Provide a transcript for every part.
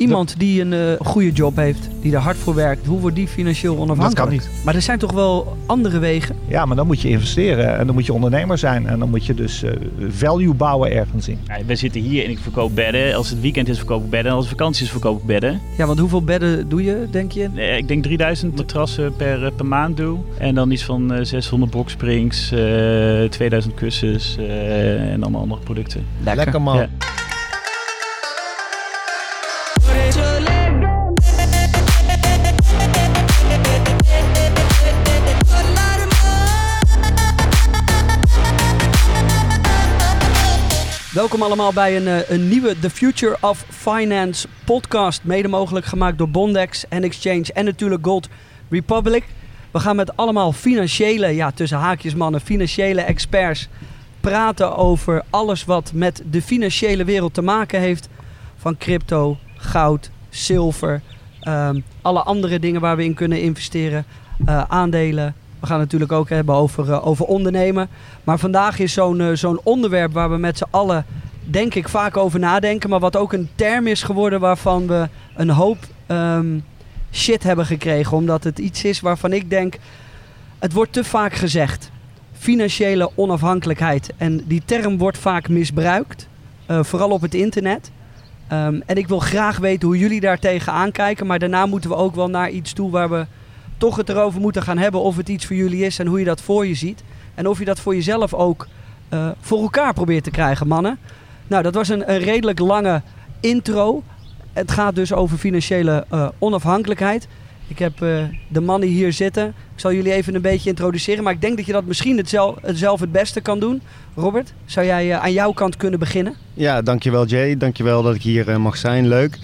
Iemand die een eh, goede job heeft, die er hard voor werkt, hoe wordt die financieel onafhankelijk? Dat kan niet. Maar er zijn toch wel andere wegen? Ja, maar dan moet je investeren en dan moet je ondernemer zijn. En dan moet je dus eh, value bouwen ergens in. Ja, we zitten hier en ik verkoop bedden. Als het weekend is, verkoop ik bedden. En als het vakantie is, verkoop ik bedden. Ja, want hoeveel bedden doe je, denk je? Eh, Ik denk 3000 matrassen per, eh, per maand doe. En dan iets van eh, 600 boxsprings, eh 2000 kussens eh, en allemaal andere producten. Lekker, man. Ja. Welkom allemaal bij een, eh, een nieuwe The Future of Finance podcast. Mede mogelijk gemaakt door Bondex Exchange en natuurlijk Gold Republic. We gaan met allemaal financiële, ja tussen haakjes mannen, financiële experts praten over alles wat met de financiële wereld te maken heeft. Van crypto, goud, zilver, ehm, alle andere dingen waar we in kunnen investeren, eh, aandelen. We gaan het natuurlijk ook hebben over, eh, over ondernemen. Maar vandaag is zo'n eh, zo'n onderwerp waar we met z'n allen, denk ik, vaak over nadenken. Maar wat ook een term is geworden waarvan we een hoop ehm, shit hebben gekregen. Omdat het iets is waarvan ik denk, het wordt te vaak gezegd. Financiële onafhankelijkheid. En die term wordt vaak misbruikt. eh, vooral op het internet. Ehm, en ik wil graag weten hoe jullie daar tegenaan kijken. Maar daarna moeten we ook wel naar iets toe waar we toch het erover moeten gaan hebben of het iets voor jullie is en hoe je dat voor je ziet. En of je dat voor jezelf ook eh, voor elkaar probeert te krijgen, mannen. Nou, dat was een, redelijk lange intro. Het gaat dus over financiële eh, onafhankelijkheid. Ik heb eh, de mannen hier zitten. Ik zal jullie even een beetje introduceren. Maar ik denk dat je dat misschien het zelf het, zelf het beste kan doen. Robert, zou jij aan jouw kant kunnen beginnen? Ja, dankjewel Jay. Dankjewel dat ik hier mag zijn. Leuk.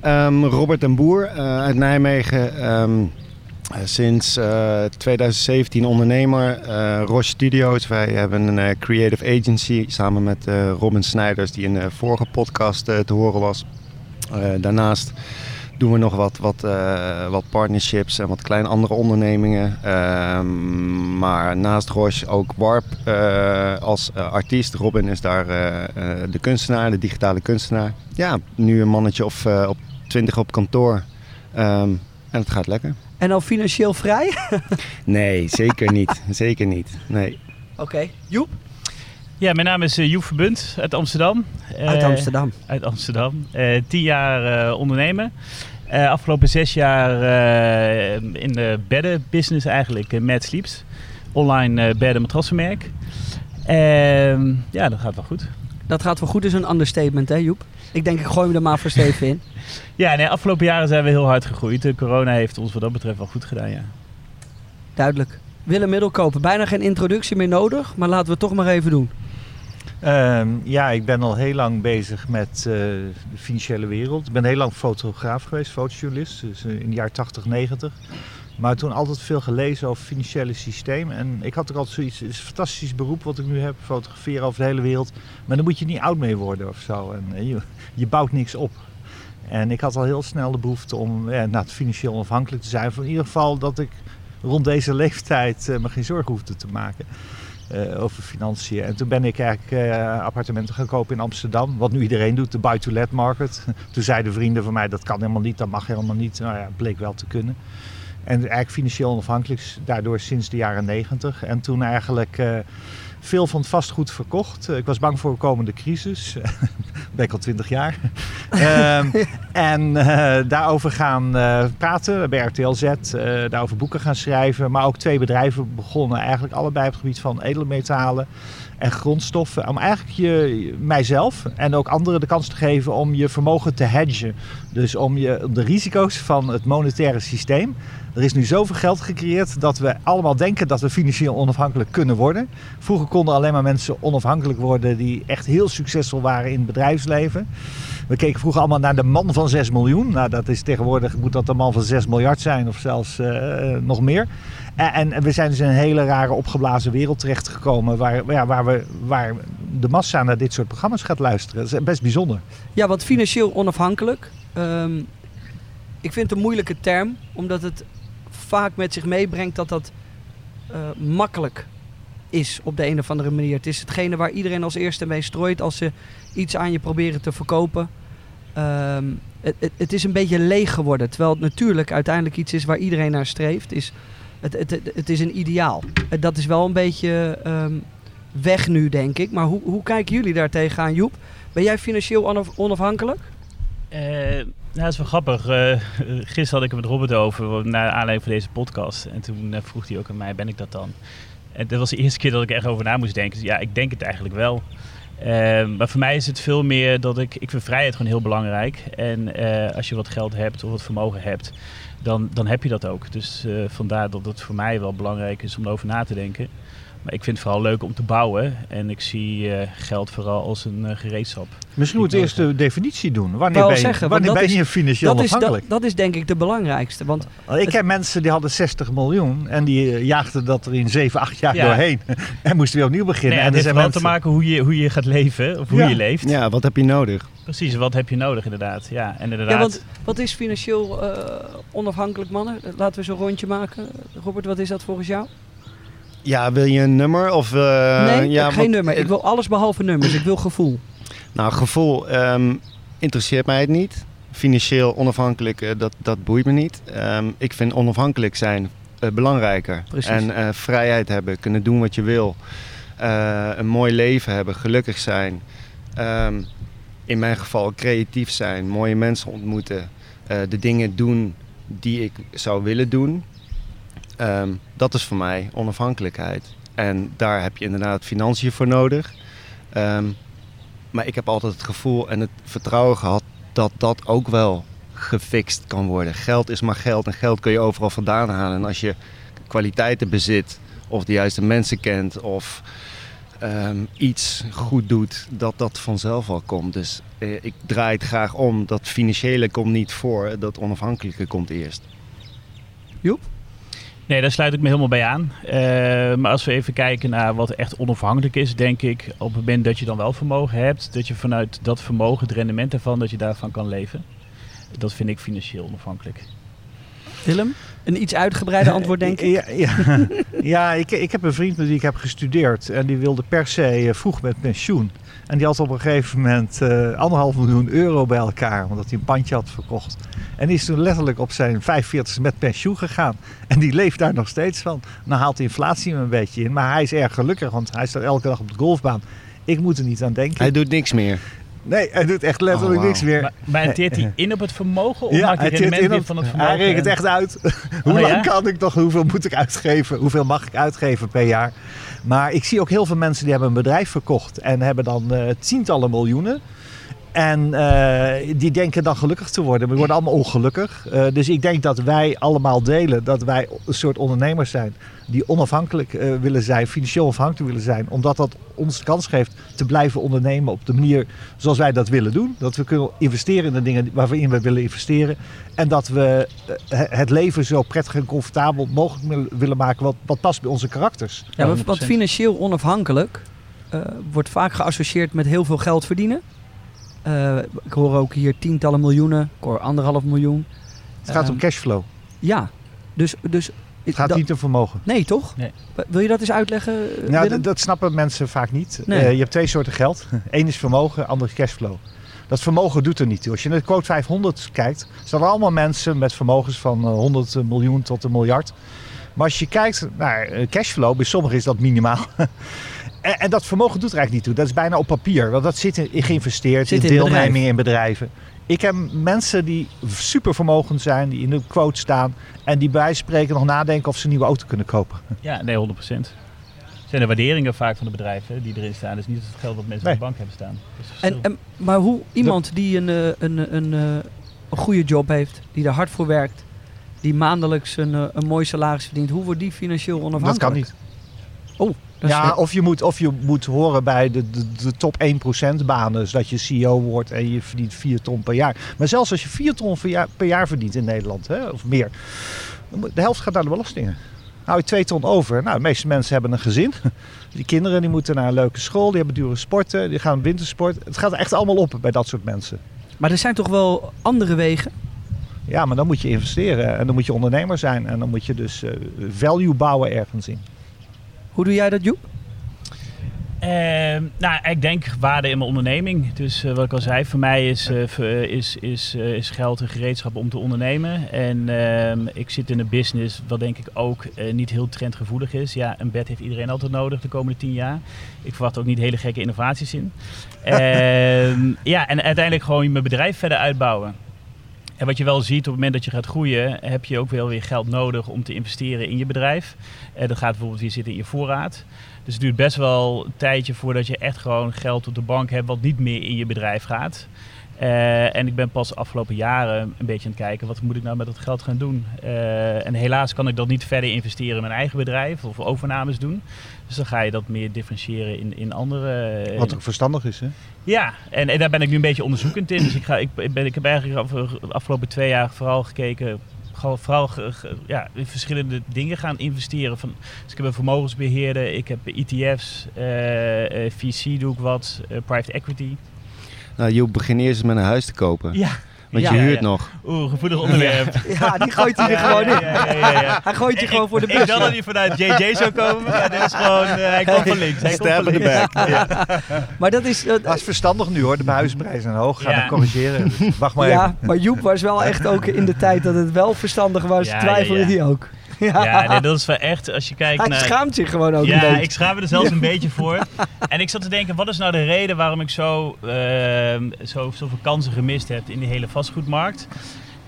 Ehm, Robert en Boer uit Nijmegen. ehm, eh, sinds eh, 2017 ondernemer. eh Roche Studios. Wij hebben een eh, creative agency samen met eh, Robin Snijders, die in de vorige podcast eh, te horen was. Eh, daarnaast doen we nog wat, wat, eh, wat partnerships en wat kleine andere ondernemingen. Ehm, maar naast Roche ook Warp eh, als eh, artiest. Robin is daar eh, eh, de kunstenaar, de digitale kunstenaar. Ja, nu een mannetje of eh, op 20 op kantoor. Ehm, en het gaat lekker. En al financieel vrij? Nee, zeker niet. zeker niet. Nee. Oké. Joep? Ja, mijn naam is uh, Joep Verbunt uit Amsterdam. Uit Eh, Amsterdam. uit Amsterdam. Eh, tien jaar eh, ondernemen. Eh, afgelopen zes jaar eh, in de beddenbusiness eigenlijk, uh, Mad Sleeps. Online eh bedden matrassenmerk. Ehm, ja, dat gaat wel goed. Dat gaat wel goed, is een understatement, hè Joep? Ik denk, ik gooi hem er maar voor Steven in. Ja, nee, afgelopen jaren zijn we heel hard gegroeid. De corona heeft ons wat dat betreft wel goed gedaan, ja. Duidelijk. Willem Middelkoper, bijna geen introductie meer nodig, maar laten we het toch maar even doen. Ehm, ja, ik ben al heel lang bezig met eh, de financiële wereld. Ik ben heel lang fotograaf geweest, fotojournalist, dus eh, in de jaren 80, 90. Maar toen altijd veel gelezen over financiële systeem. En ik had ook altijd zoiets, het is een fantastisch beroep wat ik nu heb, fotograferen over de hele wereld. Maar dan moet je niet oud mee worden of zo. En eh, je, je bouwt niks op. En ik had al heel snel de behoefte om ja, nou, financieel onafhankelijk te zijn. Van in ieder geval dat ik rond deze leeftijd eh, me geen zorgen hoefde te maken eh, over financiën. En toen ben ik eigenlijk eh, appartementen gaan kopen in Amsterdam. Wat nu iedereen doet, de buy-to-let market. toen zeiden vrienden van mij, dat kan helemaal niet, dat mag helemaal niet. Nou ja, bleek wel te kunnen. En eigenlijk financieel onafhankelijk daardoor sinds de jaren negentig. En toen eigenlijk eh, veel van het vastgoed verkocht. Eh, ik was bang voor een komende crisis. ben ik al twintig jaar. Ehm, en eh, daarover gaan praten bij RTLZ. daarover boeken gaan schrijven. Maar ook twee bedrijven begonnen. Eigenlijk allebei op het gebied van edelmetalen en grondstoffen. Om eigenlijk je, mijzelf en ook anderen de kans te geven om je vermogen te hedgen. Dus om je, de risico's van het monetaire systeem. Er is nu zoveel geld gecreëerd dat we allemaal denken dat we financieel onafhankelijk kunnen worden. Vroeger konden alleen maar mensen onafhankelijk worden die echt heel succesvol waren in het bedrijfsleven. We keken vroeger allemaal naar de man van 6 miljoen. Nou, dat is tegenwoordig moet dat de man van 6 miljard zijn of zelfs eh, nog meer. En, we zijn dus in een hele rare opgeblazen wereld terechtgekomen waar, ja, waar, we, waar de massa naar dit soort programma's gaat luisteren. Dat is best bijzonder. Ja, want financieel onafhankelijk. ehm, ik vind het een moeilijke term, omdat het vaak met zich meebrengt dat dat eh, makkelijk is op de een of andere manier. Het is hetgene waar iedereen als eerste mee strooit als ze iets aan je proberen te verkopen. ehm, het, het, het is een beetje leeg geworden. Terwijl het natuurlijk uiteindelijk iets is waar iedereen naar streeft. Is, het, het, het, is een ideaal. Eh, Dat is wel een beetje ehm, weg nu, denk ik. Maar hoe, hoe kijken jullie daar tegenaan, Joep? Ben jij financieel onaf- onafhankelijk? Eh, nou, dat is wel grappig. Eh, gisteren had ik het met Robert over, naar aanleiding van deze podcast. En toen vroeg hij ook aan mij, ben ik dat dan? En dat was de eerste keer dat ik echt over na moest denken. Dus ja, ik denk het eigenlijk wel. Maar voor mij is het veel meer dat ik... Ik vind vrijheid gewoon heel belangrijk. En als je wat geld hebt of wat vermogen hebt, dan, dan heb je dat ook. Dus eh, vandaar dat het voor mij wel belangrijk is om erover na te denken. Maar ik vind het vooral leuk om te bouwen. En ik zie eh, geld vooral als een eh, gereedschap. Misschien moeten we eerst de definitie doen. Wanneer ben je, zeggen, wanneer ben je is- financieel Dat is, dat, onafhankelijk? dat is denk ik de belangrijkste. Want Ik heb mensen die hadden 60 miljoen en die eh, jaagden dat er in 7, 8 jaar Ja. doorheen. en moesten weer opnieuw beginnen. Nee, en er het heeft zijn wel te maken hoe je, hoe je gaat leven, of hoe Ja. je leeft. Ja, wat heb je nodig? Precies, wat heb je nodig inderdaad. Ja, en inderdaad. Ja, want wat is financieel eh, onafhankelijk, mannen? Laten we zo'n rondje maken. Robert, wat is dat volgens jou? Ja, wil je een nummer? Of, eh, nee, ja, geen wat- nummer. Ik wil alles behalve nummers. Ik wil gevoel. Nou, gevoel ehm, interesseert mij het niet. Financieel onafhankelijk, eh, dat, dat boeit me niet. Ehm, ik vind onafhankelijk zijn eh, belangrijker. Precies. En vrijheid hebben, kunnen doen wat je wil. Een mooi leven hebben, gelukkig zijn. Ehm, in mijn geval creatief zijn, mooie mensen ontmoeten. de dingen doen die ik zou willen doen. Ehm, dat is voor mij onafhankelijkheid. En daar heb je inderdaad financiën voor nodig. Ehm, maar ik heb altijd het gevoel en het vertrouwen gehad dat dat ook wel gefixt kan worden. Geld is maar geld en geld kun je overal vandaan halen. En als je kwaliteiten bezit of de juiste mensen kent of ehm, iets goed doet, dat dat vanzelf wel komt. Dus eh, ik draai het graag om. Dat financiële komt niet voor, dat onafhankelijke komt eerst. Nee, daar sluit ik me helemaal bij aan. Eh, maar als we even kijken naar wat echt onafhankelijk is, denk ik op het moment dat je dan wel vermogen hebt, dat je vanuit dat vermogen, het rendement ervan, dat je daarvan kan leven. Dat vind ik financieel onafhankelijk. Willem? Een iets uitgebreider antwoord, denk ik. Ja, ja. ja ik, ik heb een vriend met wie ik heb gestudeerd en die wilde per se eh, vroeg met pensioen. En die had op een gegeven moment eh, anderhalf miljoen euro bij elkaar, omdat hij een pandje had verkocht. En die is toen letterlijk op zijn 45 met pensioen gegaan. En die leeft daar nog steeds van. Nou haalt de inflatie hem een beetje in, maar hij is erg gelukkig, want hij staat elke dag op de golfbaan. Ik moet er niet aan denken. Hij doet niks meer. Nee, hij doet echt letterlijk Oh, niks meer. Maar, maar teert hij in op het vermogen of maakt hij rendement in op- van het vermogen? Hij rekent en- echt uit. Hoe Oh, lang ja? kan ik nog, hoeveel moet ik uitgeven, hoeveel mag ik uitgeven per jaar. Maar ik zie ook heel veel mensen die hebben een bedrijf verkocht en hebben dan eh, tientallen miljoenen. En eh, die denken dan gelukkig te worden, maar die worden allemaal ongelukkig. Eh, dus ik denk dat wij allemaal delen dat wij een soort ondernemers zijn die onafhankelijk eh, willen zijn, financieel afhankelijk willen zijn. Omdat dat ons de kans geeft te blijven ondernemen op de manier zoals wij dat willen doen. Dat we kunnen investeren in de dingen waarin we willen investeren. En dat we het leven zo prettig en comfortabel mogelijk willen maken wat, wat past bij onze karakters. Ja, maar 100%. wat financieel onafhankelijk eh, wordt vaak geassocieerd met heel veel geld verdienen. Eh, ik hoor ook hier tientallen miljoenen. Ik hoor anderhalf miljoen. Het gaat om Ehm, cashflow. Ja, dus... dus Het gaat niet om vermogen. Nee, toch? Nee. Wil je dat eens uitleggen, eh, Nou, dat snappen mensen vaak niet. Nee. Eh, je hebt twee soorten geld. Eén is vermogen, ander is cashflow. Dat vermogen doet er niet toe. Als je naar de quote 500 kijkt, staan er allemaal mensen met vermogens van eh, 100 miljoen tot een miljard. Maar als je kijkt naar cashflow, bij sommigen is dat minimaal. en, en dat vermogen doet er eigenlijk niet toe. Dat is bijna op papier. Want dat zit in, geïnvesteerd, Zit in in deelneming in bedrijven. Ik heb mensen die super vermogend zijn, die in de quote staan. En die bij spreken nog nadenken of ze een nieuwe auto kunnen kopen. Ja, nee, 100%. zijn de waarderingen vaak van de bedrijven die erin staan. Dus niet het geld wat mensen Nee. op de bank hebben staan. En, maar hoe iemand die een, eh, een, een, eh, een goede job heeft, die er hard voor werkt, die maandelijks een, eh, een mooi salaris verdient, hoe wordt die financieel onafhankelijk? Dat kan niet. Dat ja, of je, moet, of je moet horen bij de, de, de top 1% banen, zodat je CEO wordt en je verdient 4 ton per jaar. Maar zelfs als je 4 ton per jaar, per jaar verdient in Nederland, hè, of meer, de helft gaat naar de belastingen. Hou je 2 ton over. Nou, de meeste mensen hebben een gezin. Die kinderen die moeten naar een leuke school, die hebben dure sporten, die gaan wintersport. Het gaat echt allemaal op bij dat soort mensen. Maar er zijn toch wel andere wegen? Ja, maar dan moet je investeren en dan moet je ondernemer zijn en dan moet je dus eh, value bouwen ergens in. Hoe doe jij dat, Joep? Ehm, nou, ik denk waarde in mijn onderneming. Dus eh, wat ik al zei, voor mij is, eh, eh, is, is, is geld een gereedschap om te ondernemen. En ehm, ik zit in een business wat denk ik ook niet heel trendgevoelig is. Ja, een bed heeft iedereen altijd nodig de komende tien jaar. Ik verwacht ook niet hele gekke innovaties in. Ehm, ja, en uiteindelijk gewoon mijn bedrijf verder uitbouwen. En wat je wel ziet op het moment dat je gaat groeien, heb je ook wel weer geld nodig om te investeren in je bedrijf. Eh, dat gaat bijvoorbeeld weer zitten in je voorraad. Dus het duurt best wel een tijdje voordat je echt gewoon geld op de bank hebt wat niet meer in je bedrijf gaat. Eh, en ik ben pas de afgelopen jaren een beetje aan het kijken, wat moet ik nou met dat geld gaan doen? Eh, en helaas kan ik dat niet verder investeren in mijn eigen bedrijf of overnames doen. Dus dan ga je dat meer differentiëren in, in andere... Wat ook verstandig is, hè? Ja, en, en daar ben ik nu een beetje onderzoekend in. Dus ik, ga, ik, ben, ik heb eigenlijk de afgelopen twee jaar vooral gekeken, gewoon vooral ja, in verschillende dingen gaan investeren. Van, dus ik heb een vermogensbeheerder, ik heb ETF's, eh, eh, VC doe ik wat, eh, private equity. Nou, Joep, begin eerst eens met een huis te kopen. Ja, Want Ja, je ja, huurt ja. nog. oeh, gevoelig onderwerp. Ja, die gooit hij er Ja, gewoon ja, in. ja, ja, ja. Hij gooit je Ik- gewoon voor de Ik bus. dacht dat hij vanuit JJ zou komen, maar dit is gewoon, eh, hij komt van links. Hij Stab in the links. back. Maar dat is... Dat is verstandig nu hoor, de huizenprijzen zijn hoog. Ga Ja. dan corrigeren. Wacht maar ja, even. maar Joep was wel echt ook in de tijd dat het wel verstandig was, Ja, twijfelde ja, ja. hij ook. Ja, Ja, nee, dat is wel echt, als je kijkt hij naar... schaamt zich gewoon ook een Ja, beetje. ik schaam me er zelfs een beetje voor. En ik zat te denken, wat is nou de reden waarom ik zo, ehm, zo, zoveel kansen gemist heb in die hele vastgoedmarkt?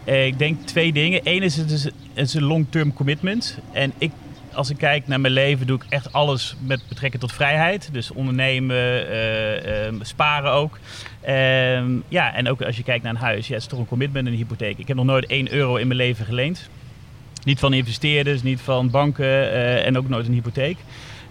Eh, ik denk twee dingen. Eén is het is, het is een long-term commitment. En ik, als ik kijk naar mijn leven, doe ik echt alles met betrekking tot vrijheid. Dus ondernemen, eh, ehm, sparen ook. Ehm, ja, en ook als je kijkt naar een huis, ja, het is toch een commitment, een hypotheek. Ik heb nog nooit 1 euro in mijn leven geleend. Niet van investeerders, niet van banken eh, en ook nooit een hypotheek.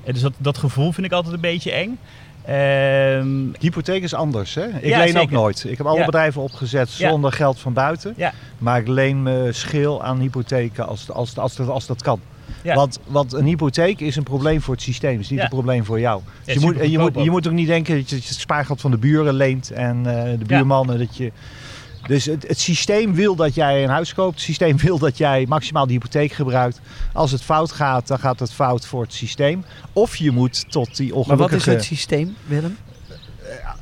Eh, dus dat, dat gevoel vind ik altijd een beetje eng. Ehm, Hypotheek is anders, hè? Ik Ja, leen ook nooit. Ik heb alle Ja. bedrijven opgezet Ja. zonder geld van buiten. Ja. Maar ik leen me scheel aan hypotheken als, als, als, als, dat kan. Ja. Want, want een hypotheek is een probleem voor het systeem. Het is niet een probleem voor jou. Dus Ja, je, moet, je, moet, je ook. moet ook niet denken dat je het spaargeld van de buren leent en eh, de buurmannen. Dat je, dus het, het systeem wil dat jij een huis koopt. Het systeem wil dat jij maximaal de hypotheek gebruikt. Als het fout gaat, dan gaat het fout voor het systeem. Of je moet tot die maar wat ongelukkige... is het systeem, Willem?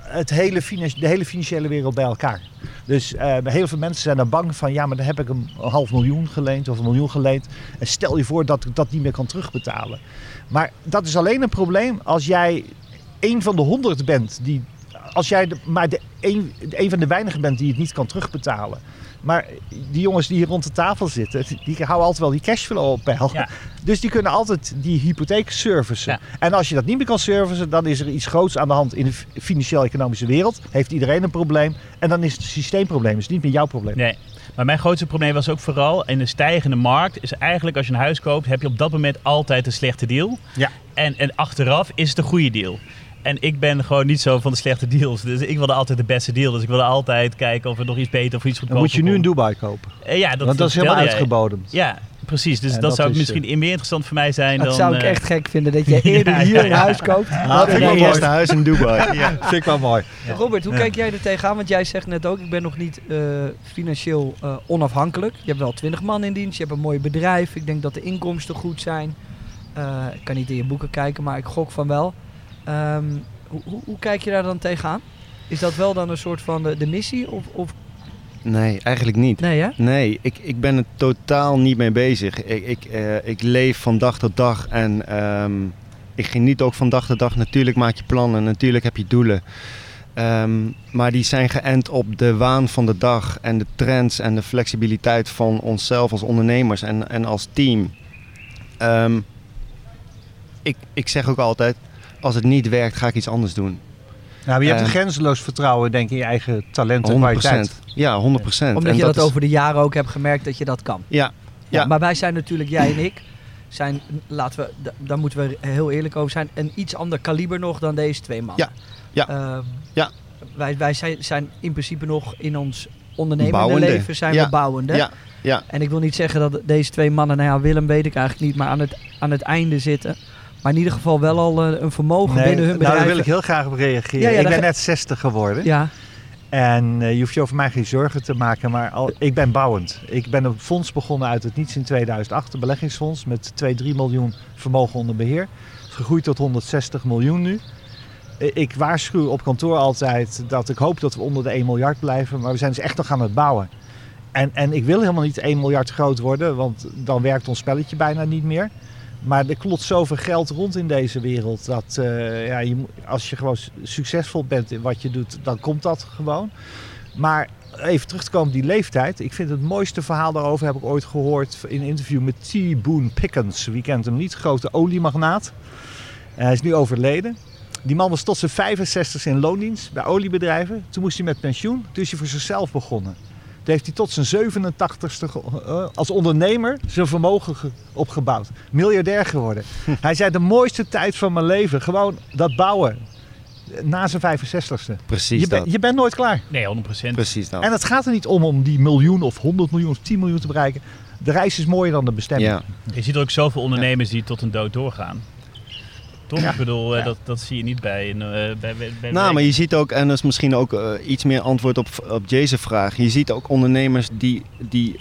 het hele de hele financiële wereld bij elkaar. Dus eh, heel veel mensen zijn dan bang van... ja, maar dan heb ik een half miljoen geleend of een miljoen geleend. En stel je voor dat ik dat niet meer kan terugbetalen. Maar dat is alleen een probleem als jij een van de honderd bent... die als jij de, maar de een, een van de weinigen bent die het niet kan terugbetalen. Maar die jongens die hier rond de tafel zitten, die houden altijd wel die cashflow op peil. Ja. Dus die kunnen altijd die hypotheek servicen. Ja. En als je dat niet meer kan servicen, dan is er iets groots aan de hand in de financieel-economische wereld. Heeft iedereen een probleem. En dan is het een systeemprobleem, is niet meer jouw probleem. Nee. Maar mijn grootste probleem was ook vooral in een stijgende markt. Is eigenlijk als je een huis koopt, heb je op dat moment altijd een slechte deal. Ja. En, en achteraf is het een goede deal. En ik ben gewoon niet zo van de slechte deals. Dus ik wilde altijd de beste deal. Dus ik wilde altijd kijken of er nog iets beter of iets goedkoper Dan moet je nu in kon. Dubai kopen. Eh, Ja, dat, Want dat is helemaal jij. uitgebodemd. Ja, precies. Dus dat, dat zou is, misschien meer interessant voor mij zijn Dat dan... zou ik eh, echt gek vinden, dat je eerder Ja, hier ja, een ja. huis koopt. Dan vind ik Mijn mooi. eerste huis in Dubai. Ja, vind ik wel mooi. Robert, hoe Ja. kijk jij er tegenaan? Want jij zegt net ook, ik ben nog niet eh, financieel eh, onafhankelijk. Je hebt wel twintig man in dienst, je hebt een mooi bedrijf. Ik denk dat de inkomsten goed zijn. Eh, ik kan niet in je boeken kijken, maar ik gok van wel. Ehm, hoe, hoe, hoe kijk je daar dan tegenaan? Is dat wel dan een soort van de, de missie? Of, of... Nee, eigenlijk niet. Nee hè? Nee, ik, ik ben er totaal niet mee bezig. Ik, ik, eh, ik leef van dag tot dag en ehm, ik geniet ook van dag tot dag. Natuurlijk maak je plannen, natuurlijk heb je doelen. Ehm, maar die zijn geënt op de waan van de dag en de trends en de flexibiliteit van onszelf als ondernemers en, en als team. Ik, ik zeg ook altijd, als het niet werkt, ga ik iets anders doen. Nou, maar je hebt een Eh, grenzeloos vertrouwen denk ik, in je eigen talent en 100%. kwaliteit. Ja, 100%. Omdat En je dat, is- over de jaren ook hebt gemerkt dat je dat kan. Ja, Ja. Ja. maar wij zijn natuurlijk, jij en ik, zijn, laten we, da- daar moeten we heel eerlijk over zijn, een iets ander kaliber nog dan deze twee mannen. Ja. Ja. Ehm, Ja. Wij, wij zijn, zijn in principe nog in ons ondernemende Bouwende. leven zijn Ja. we bouwende. ja, ja. En ik wil niet zeggen dat deze twee mannen, nou ja, Willem weet ik eigenlijk niet, maar aan het, aan het einde zitten. Maar in ieder geval wel al eh, een vermogen Nee, binnen hun nou, bedrijf. daar wil ik heel graag op reageren. Ja, ja, ik ben net 60 geworden. Ja, En eh, je hoeft je over mij geen zorgen te maken, maar al, ik ben bouwend. Ik ben een fonds begonnen uit het niets in 2008, een beleggingsfonds met 2, 3 miljoen vermogen onder beheer. Gegroeid tot 160 miljoen nu. ik waarschuw op kantoor altijd dat ik hoop dat we onder de 1 miljard blijven. Maar we zijn dus echt nog aan het bouwen. En, en ik wil helemaal niet 1 miljard groot worden, want dan werkt ons spelletje bijna niet meer. Maar er klopt zoveel geld rond in deze wereld. Dat uh, ja, je, als je gewoon succesvol bent in wat je doet, dan komt dat gewoon. Maar even terug te komen op die leeftijd. Ik vind het mooiste verhaal daarover heb ik ooit gehoord in een interview met T. Boone Pickens. Wie kent hem niet? Grote oliemagnaat. hij is nu overleden. Die man was tot zijn 65 in loondienst bij oliebedrijven. Toen moest hij met pensioen. Toen is hij voor zichzelf begonnen. Toen heeft hij tot zijn 87ste uh, als ondernemer zijn vermogen opgebouwd. Miljardair geworden. hij zei de mooiste tijd van mijn leven. Gewoon dat bouwen na zijn 65ste. Precies je, dat. je bent nooit klaar. Nee, 100%. Precies dat. En het gaat er niet om om die miljoen of 100 miljoen of 10 miljoen te bereiken. De reis is mooier dan de bestemming. Ja. Je ziet er ook zoveel ondernemers die tot een dood doorgaan. Toch? Ja. Ik bedoel, eh, Ja. dat, dat zie je niet bij... een, eh, bij, bij, bij Nou, maar je ziet ook, en dat is misschien ook eh, iets meer antwoord op, op Jason vraag. Je ziet ook ondernemers die, die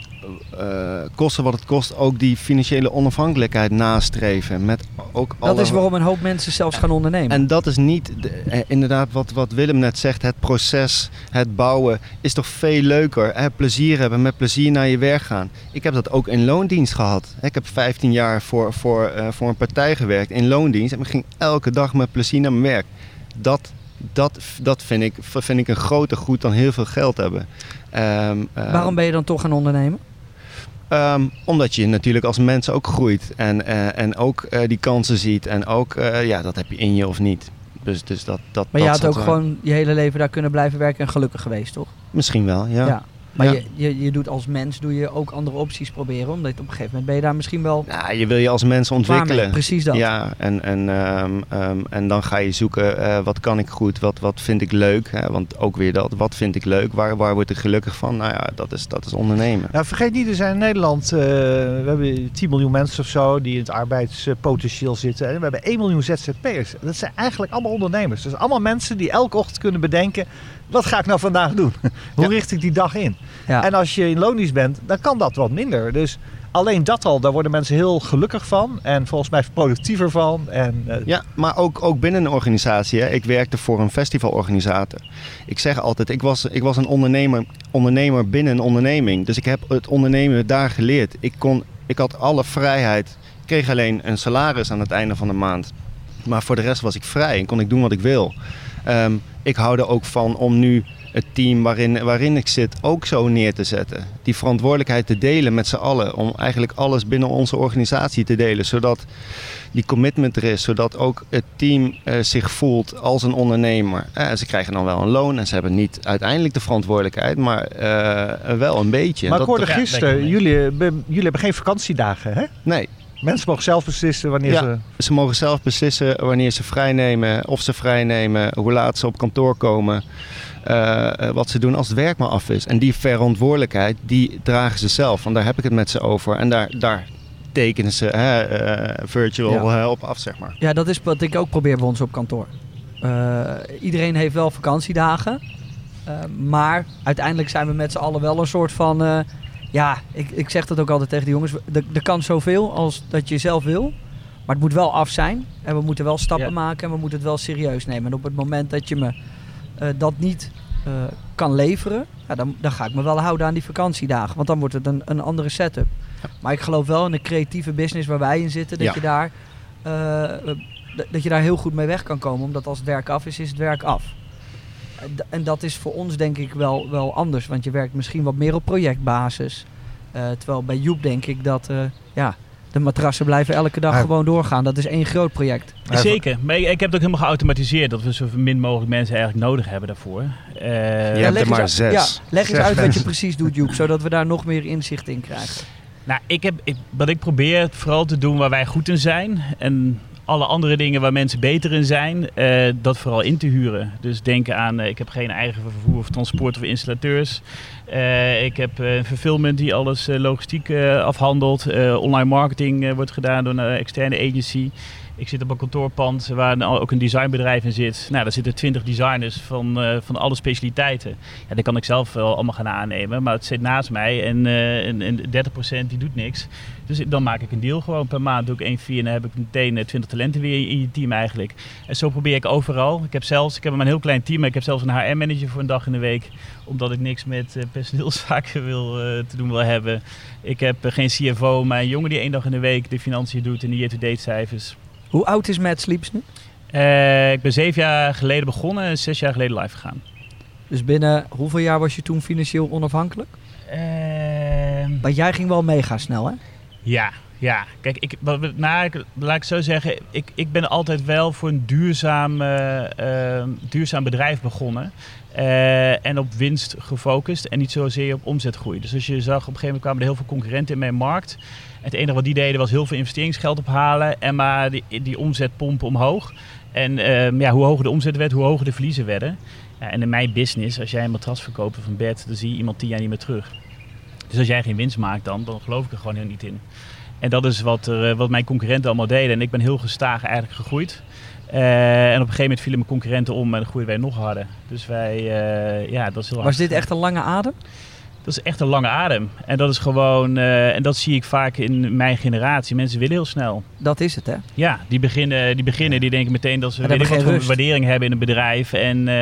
eh, kosten wat het kost, ook die financiële onafhankelijkheid nastreven. Met ook Dat alle- is waarom een hoop mensen zelfs gaan ondernemen. En dat is niet, de- inderdaad, wat, wat Willem net zegt, het proces, het bouwen, is toch veel leuker. Hè? Plezier hebben, met plezier naar je werk gaan. Ik heb dat ook in loondienst gehad. Ik heb 15 jaar voor, voor, eh, voor een partij gewerkt in loondienst en ging elke dag met plezier naar mijn werk. Dat, dat, dat vind, ik, vind ik een groter goed dan heel veel geld hebben. Ehm, eh, Waarom ben je dan toch gaan ondernemen? Ehm, omdat je natuurlijk als mens ook groeit en, eh, en ook eh, die kansen ziet. En ook, eh, ja, dat heb je in je of niet. Dus, dus dat, dat, Maar je had ook gewoon je hele leven daar kunnen blijven werken en gelukkig geweest, toch? Misschien wel, ja. Maar Ja. Je, je, je doet als mens doe je ook andere opties proberen. Omdat op een gegeven moment ben je daar misschien wel Nou, je wil je als mens ontwikkelen. mee. Precies dat. Ja, en, en, ehm, ehm, en dan ga je zoeken eh, wat kan ik goed, wat, wat vind ik leuk. Hè? Want ook weer dat, wat vind ik leuk, waar, waar word ik gelukkig van? Nou ja, dat is, dat is ondernemen. Nou, vergeet niet, er zijn in Nederland, eh, we hebben 10 miljoen mensen of zo die in het arbeidspotentieel zitten. En we hebben 1 miljoen ZZP'ers. Dat zijn eigenlijk allemaal ondernemers. Dus allemaal mensen die elke ochtend kunnen bedenken, wat ga ik nou vandaag doen? Hoe Ja. richt ik die dag in? Ja. En als je in loondienst bent, dan kan dat wat minder. Dus alleen dat al, daar worden mensen heel gelukkig van. En volgens mij productiever van. En, eh, Ja, maar ook, ook binnen een organisatie. Hè. Ik werkte voor een festivalorganisator. Ik zeg altijd, ik was, ik was een ondernemer, ondernemer binnen een onderneming. Dus ik heb het ondernemen daar geleerd. Ik, kon, ik had alle vrijheid. Ik kreeg alleen een salaris aan het einde van de maand. Maar voor de rest was ik vrij en kon ik doen wat ik wil. Ehm, ik hou er ook van om nu het team waarin, waarin ik zit ook zo neer te zetten. Die verantwoordelijkheid te delen met z'n allen. Om eigenlijk alles binnen onze organisatie te delen. Zodat die commitment er is. Zodat ook het team eh, zich voelt als een ondernemer. Eh, ze krijgen dan wel een loon en ze hebben niet uiteindelijk de verantwoordelijkheid. Maar eh, wel een beetje. maar Dat- ik hoorde gisteren, jullie, hebben- jullie hebben geen vakantiedagen, hè? nee, Mensen mogen zelf beslissen wanneer Ja. ze... Ze mogen zelf beslissen wanneer ze vrij nemen, of ze vrij nemen, hoe laat ze op kantoor komen, eh, eh, wat ze doen als het werk maar af is. En die verantwoordelijkheid, die dragen ze zelf, want daar heb ik het met ze over. En daar, daar tekenen ze hè, eh, virtual Ja. op af, zeg maar. Ja, dat is wat ik ook probeer bij ons op kantoor. Eh, iedereen heeft wel vakantiedagen. Eh, maar uiteindelijk zijn we met z'n allen wel een soort van... ja, ik, ik zeg dat ook altijd tegen de jongens. Er, kan zoveel als dat je zelf wil. Maar het moet wel af zijn. En we moeten wel stappen Ja. maken. En we moeten het wel serieus nemen. En op het moment dat je me eh, dat niet eh, kan leveren... Ja, dan, dan ga ik me wel houden aan die vakantiedagen. Want dan wordt het een, een andere setup. Maar ik geloof wel in de creatieve business waar wij in zitten. Dat je daar... eh, dat je daar heel goed mee weg kan komen. Omdat als het werk af is, is het werk af. En dat is voor ons denk ik wel, wel anders. Want je werkt misschien wat meer op projectbasis. Eh, terwijl bij Joep denk ik dat eh, ja, de matrassen blijven elke dag gewoon doorgaan. Dat is één groot project. Zeker, maar ik, ik heb het ook helemaal geautomatiseerd dat we zo min mogelijk mensen eigenlijk nodig hebben daarvoor. Eh, Je hebt er maar eens, zes. Ja, leg eens Zes uit wat je precies doet Joep. Zodat we daar nog meer inzicht in krijgen. Nou, ik heb, ik, wat ik probeer vooral te doen waar wij goed in zijn. En alle andere dingen waar mensen beter in zijn, eh, dat vooral in te huren. Dus denk aan, eh, ik heb geen eigen vervoer of transport of installateurs. Eh, ik heb een fulfillment die alles logistiek afhandelt. Online marketing wordt gedaan door een externe agency. Ik zit op een kantoorpand waar ook een designbedrijf in zit. Nou, daar zitten twintig designers van, van alle specialiteiten. Ja, die kan ik zelf wel allemaal gaan aannemen. Maar het zit naast mij en, en, en 30% die doet niks. Dus dan maak ik een deal gewoon per maand. Doe ik één vier en dan heb ik meteen eh, 20 talenten weer in je team eigenlijk. En zo probeer ik overal. Ik heb zelfs, ik heb maar een heel klein team, maar ik heb zelfs een HR-manager voor een dag in de week. Omdat ik niks met eh, personeelszaken wil, eh, te doen wil hebben. Ik heb eh, geen CFO, maar een jongen die één dag in de week de financiën doet en de year-to-date cijfers. Hoe oud is Mad Sleeps nu? Eh, ik ben zeven jaar geleden begonnen en zes jaar geleden live gegaan. Dus binnen hoeveel jaar was je toen financieel onafhankelijk? Ehm, Want jij ging wel mega snel, hè? Ja, ja. Kijk, ik, nou, ik, laat ik zo zeggen. Ik, ik ben altijd wel voor een duurzaam, eh, eh, duurzaam bedrijf begonnen. Eh, en op winst gefocust en niet zozeer op omzetgroei. Dus als je zag, op een gegeven moment kwamen er heel veel concurrenten in mijn markt. Het enige wat die deden was heel veel investeringsgeld ophalen en maar die, die omzet pompen omhoog. En ehm, ja, hoe hoger de omzet werd, hoe hoger de verliezen werden. Ja, en in mijn business, als jij een matras verkoopt of een bed, dan zie je iemand tien jaar niet meer terug. Dus als jij geen winst maakt dan, dan geloof ik er gewoon heel niet in. En dat is wat, er, eh, wat mijn concurrenten allemaal deden. En ik ben heel gestaag eigenlijk gegroeid. Eh, en op een gegeven moment vielen mijn concurrenten om en dan groeiden wij nog harder. Dus wij, eh, ja, dat is heel hard. Was dit echt een lange adem? Dat is echt een lange adem. En dat is gewoon, eh, en dat zie ik vaak in mijn generatie. Mensen willen heel snel. Dat is het, hè? Ja, die beginnen, die, beginnen, die denken meteen dat ze Maar weet ik hebben wat geen voor rust. waardering hebben in een bedrijf. En eh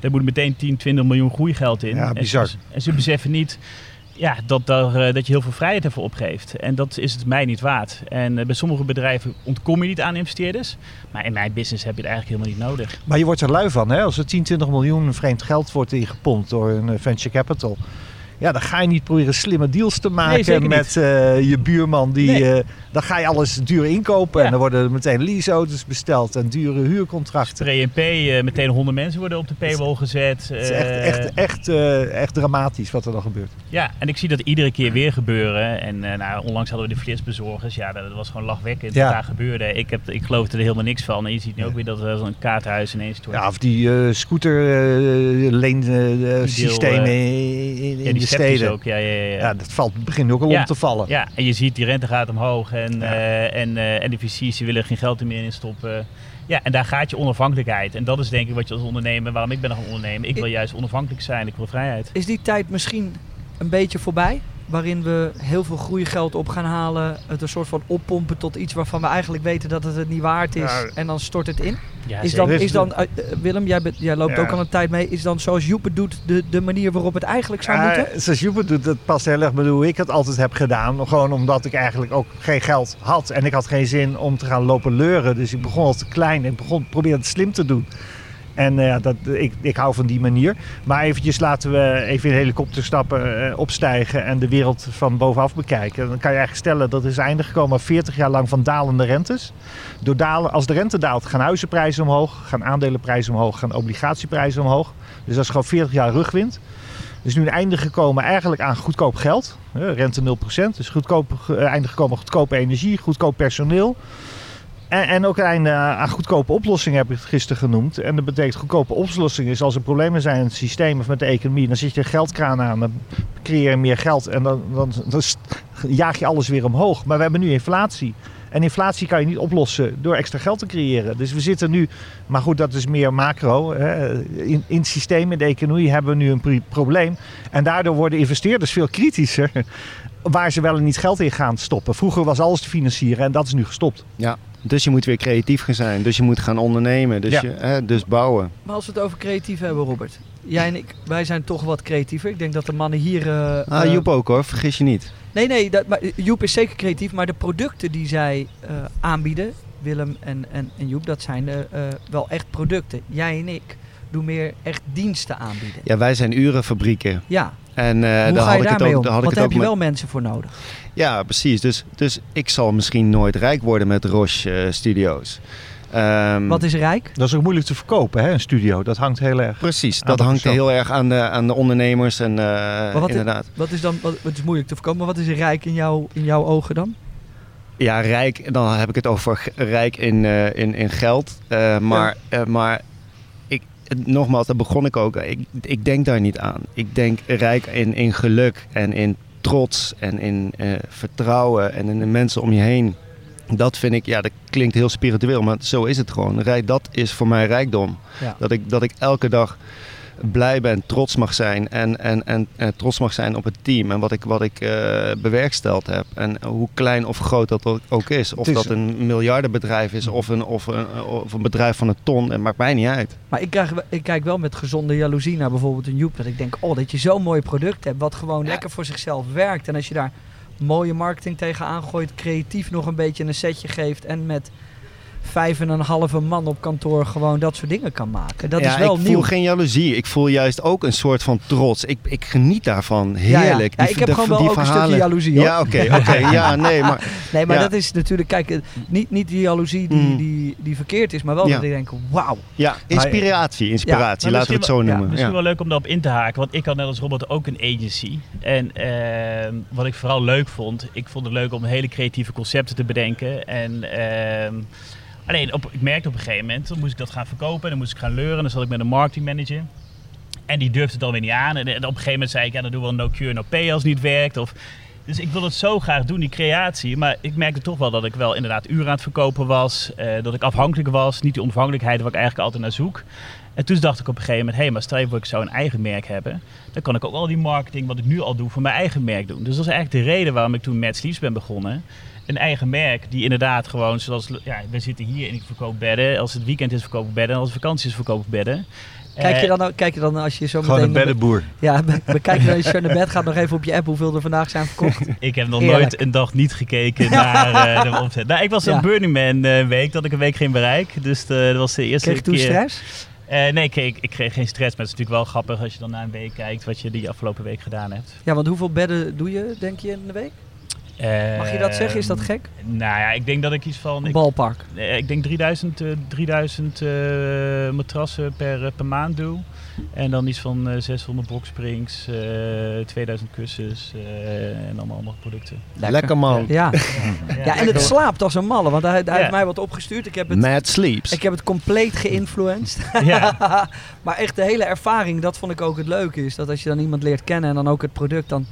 daar moet meteen 10, 20 miljoen groeigeld in. Ja, En bizar. ze- En, ze beseffen niet ja, dat, daar, eh, dat je heel veel vrijheid ervoor opgeeft. En dat is het mij niet waard. En eh, bij sommige bedrijven ontkom je niet aan investeerders. Maar in mijn business heb je het eigenlijk helemaal niet nodig. Maar je wordt er lui van, hè? Als er 10, 20 miljoen vreemd geld wordt ingepompt door een eh, venture capital. Ja, dan ga je niet proberen slimme deals te maken met eh, je buurman. Die, Nee. eh, dan ga je alles duur inkopen. Ja. En dan worden er meteen leaseauto's besteld en dure huurcontracten. En P, eh, meteen 100 mensen worden op de paywall gezet. Het is echt, echt, echt, echt dramatisch wat er dan gebeurt. Ja, en ik zie dat iedere keer weer gebeuren. En nou, onlangs hadden we de flitsbezorgers. Ja, dat, was gewoon lachwekkend Ja. wat daar gebeurde. Ik, heb, ik geloofde er helemaal niks van. En je ziet nu ook weer dat er zo'n kaarthuis ineens stort. Ja, of die scooter leen systemen in, de steden. ook. Ja, ja, ja. Ja, dat valt, begint ook al Ja. om te vallen. Ja, en je ziet die rente gaat omhoog en, Ja. eh, en, eh, en de VC's die willen geen geld er meer in stoppen. Ja, en daar gaat je onafhankelijkheid. En dat is denk ik wat je als ondernemer, waarom ik ben gaan ondernemen. Ik wil juist onafhankelijk zijn, ik wil vrijheid. Is die tijd misschien een beetje voorbij? Waarin we heel veel groeigeld op gaan halen. Het een soort van oppompen tot iets waarvan we eigenlijk weten dat het het niet waard is. Ja. En dan stort het in. Ja, is dan, is dan eh, eh, Willem, jij, bent- jij loopt Ja. ook al een tijd mee. Is dan zoals Joep het doet de, de manier waarop het eigenlijk zou Ja, moeten? zoals Joep het doet, dat past heel erg bij hoe ik het altijd heb gedaan. Gewoon omdat ik eigenlijk ook geen geld had. En ik had geen zin om te gaan lopen leuren. Dus ik begon al te klein en ik begon probeerde het slim te doen. En eh, dat, ik, ik hou van die manier. Maar eventjes laten we even in de helikopter stappen, eh, opstijgen en de wereld van bovenaf bekijken. Dan kan je eigenlijk stellen dat is einde gekomen aan 40 jaar lang van dalende rentes. Door dalen, als de rente daalt gaan huizenprijzen omhoog, gaan aandelenprijzen omhoog, gaan obligatieprijzen omhoog. Dus dat is gewoon 40 jaar rugwind. Er is nu een einde gekomen eigenlijk aan goedkoop geld. hè, Rente 0%. Dus goedkoop, eh, einde gekomen goedkope energie, goedkoop personeel. En, en ook een einde aan goedkope oplossingen heb ik het gisteren genoemd. En dat betekent goedkope oplossingen is als er problemen zijn in het systeem of met de economie. Dan zet je een geldkraan aan, dan creëer je meer geld en dan, dan, dan jaag je alles weer omhoog. Maar we hebben nu inflatie. En inflatie kan je niet oplossen door extra geld te creëren. Dus we zitten nu, maar goed, dat is meer macro. Hè. In, in het systeem, in de economie hebben we nu een probleem. En daardoor worden investeerders veel kritischer. Waar ze wel en niet geld in gaan stoppen. Vroeger was alles te financieren en dat is nu gestopt. Dus je moet weer creatief gaan zijn. Dus je moet gaan ondernemen. Dus, Ja. je, hè, dus bouwen. Maar als we het over creatief hebben, Robert. Jij en ik, wij zijn toch wat creatiever. Ik denk dat de mannen hier... eh, Ah, eh, Joep ook hoor, vergis je niet. Nee, nee, dat, maar Joep is zeker creatief. Maar de producten die zij eh, aanbieden, Willem en, en, en Joep, dat zijn wel echt producten. Jij en ik doen meer echt diensten aanbieden. Ja, wij zijn urenfabrieken. Ja, En eh hoe daar ga had je ik het ook, om? daar had Want ik daar het heb je met- wel mensen voor nodig. Ja, precies. Dus, dus ik zal misschien nooit rijk worden met Roche eh, Studios. Ehm, Wat is rijk? Dat is ook moeilijk te verkopen, hè, een studio. Dat hangt heel erg. Precies, aan dat de hangt persoon. heel erg aan de, aan de ondernemers en eh, wat- inderdaad. Wat is dan, wat, wat is moeilijk te voorkomen, maar wat is rijk in, jou, in jouw ogen dan? Ja, rijk, dan heb ik het over rijk in, eh, in, in geld. Eh, maar eh, maar het- nogmaals, daar begon ik ook. Ik, ik denk daar niet aan. Ik denk rijk in, in geluk en in trots en in eh, vertrouwen en in de mensen om je heen. dat vind ik, ja, dat klinkt heel spiritueel, maar zo is het gewoon. Rijk, dat is voor mij rijkdom. Ja. Dat, ik, dat ik elke dag blij ben, trots mag zijn en, en, en, en trots mag zijn op het team en wat ik, wat ik eh, bewerksteld heb. En hoe klein of groot dat ook- is. Of is- dat een miljardenbedrijf is of een, of, een, of een bedrijf van een ton, het maakt mij niet uit. Maar ik, krijg, ik kijk wel met gezonde jaloezie naar bijvoorbeeld een Joep. Dat ik denk, oh, dat je zo'n mooi product hebt. Wat gewoon lekker voor zichzelf werkt. En als je daar mooie marketing tegen aangooit. Creatief nog een beetje een setje geeft. En met vijf en een halve man op kantoor gewoon dat soort dingen kan maken. Dat ja, is wel ik nieuw. voel geen jaloezie. Ik voel juist ook een soort van trots. Ik, ik geniet daarvan. Ja, ja. Heerlijk. Ja, Die- ik heb de- gewoon wel ook een stukje jaloezie hoor. Ja, oké, oké. ja, nee, maar Nee, maar Ja. dat is natuurlijk, kijk, niet, niet die jaloezie die, Mm. die, die verkeerd is, maar wel Ja. dat ik denk, wauw. ja, inspiratie, inspiratie. Laten we het zo noemen. Misschien Ja. wel leuk om daarop in te haken, want ik had net als Robert ook een agency. En ehm, wat ik vooral leuk vond, ik vond het leuk om hele creatieve concepten te bedenken. En ehm, alleen, op, ik merkte op een gegeven moment, dan moest ik dat gaan verkopen, dan moest ik gaan leuren. Dan zat ik met een marketingmanager. En die durfde het dan weer niet aan. En, en op een gegeven moment zei ik, ja, dan doen we wel no cure, no pay als het niet werkt. Of, dus ik wil het zo graag doen, die creatie. Maar ik merkte toch wel dat ik wel inderdaad uren aan het verkopen was. eh, dat ik afhankelijk was. Niet die onafhankelijkheid waar ik eigenlijk altijd naar zoek. En toen dacht ik op een gegeven moment, hé, hey, maar stel je voor ik zou een eigen merk hebben. Dan kan ik ook al die marketing wat ik nu al doe voor mijn eigen merk doen. Dus dat is eigenlijk de reden waarom ik toen met Sleeps ben begonnen. Een eigen merk die inderdaad gewoon, zoals, ja, we zitten hier en ik verkoop bedden. Als het weekend is verkoop ik bedden en als het vakantie is verkoop ik bedden. Kijk je, Eh, dan, kijk je dan als je zo Gewoon meteen... een beddenboer. Ja, bekijk je dan als je zo naar bed gaat nog even op je app hoeveel er vandaag zijn verkocht. Ik heb nog nooit een dag niet gekeken naar eh, de omzet. Nou, ik was Ja. een Burning Man eh, week, dat ik een week geen bereik. Dus eh, dat was de eerste Kreeg je toen keer. stress? Eh, nee, ik, ik, ik kreeg geen stress. Maar het is natuurlijk wel grappig als je dan na een week kijkt wat je die afgelopen week gedaan hebt. Ja, want hoeveel bedden doe je, denk je, in de week? Mag je dat zeggen? Is dat gek? Nou ja, ik denk dat ik iets van... Een Ik, balpark. eh, ik denk 3000, eh, 3000 eh, matrassen per, eh, per maand doe. En dan iets van eh, 600 boxsprings, eh 2000 kussens eh, en allemaal andere producten. Lekker man. Ja. ja, en het slaapt als een malle. Want hij, hij Ja. heeft mij wat opgestuurd. Ik heb het, Mad Sleeps. ik heb het compleet geïnfluenced. Ja. maar echt de hele ervaring, dat vond ik ook het leuke. Is dat als je dan iemand leert kennen en dan ook het product, dan...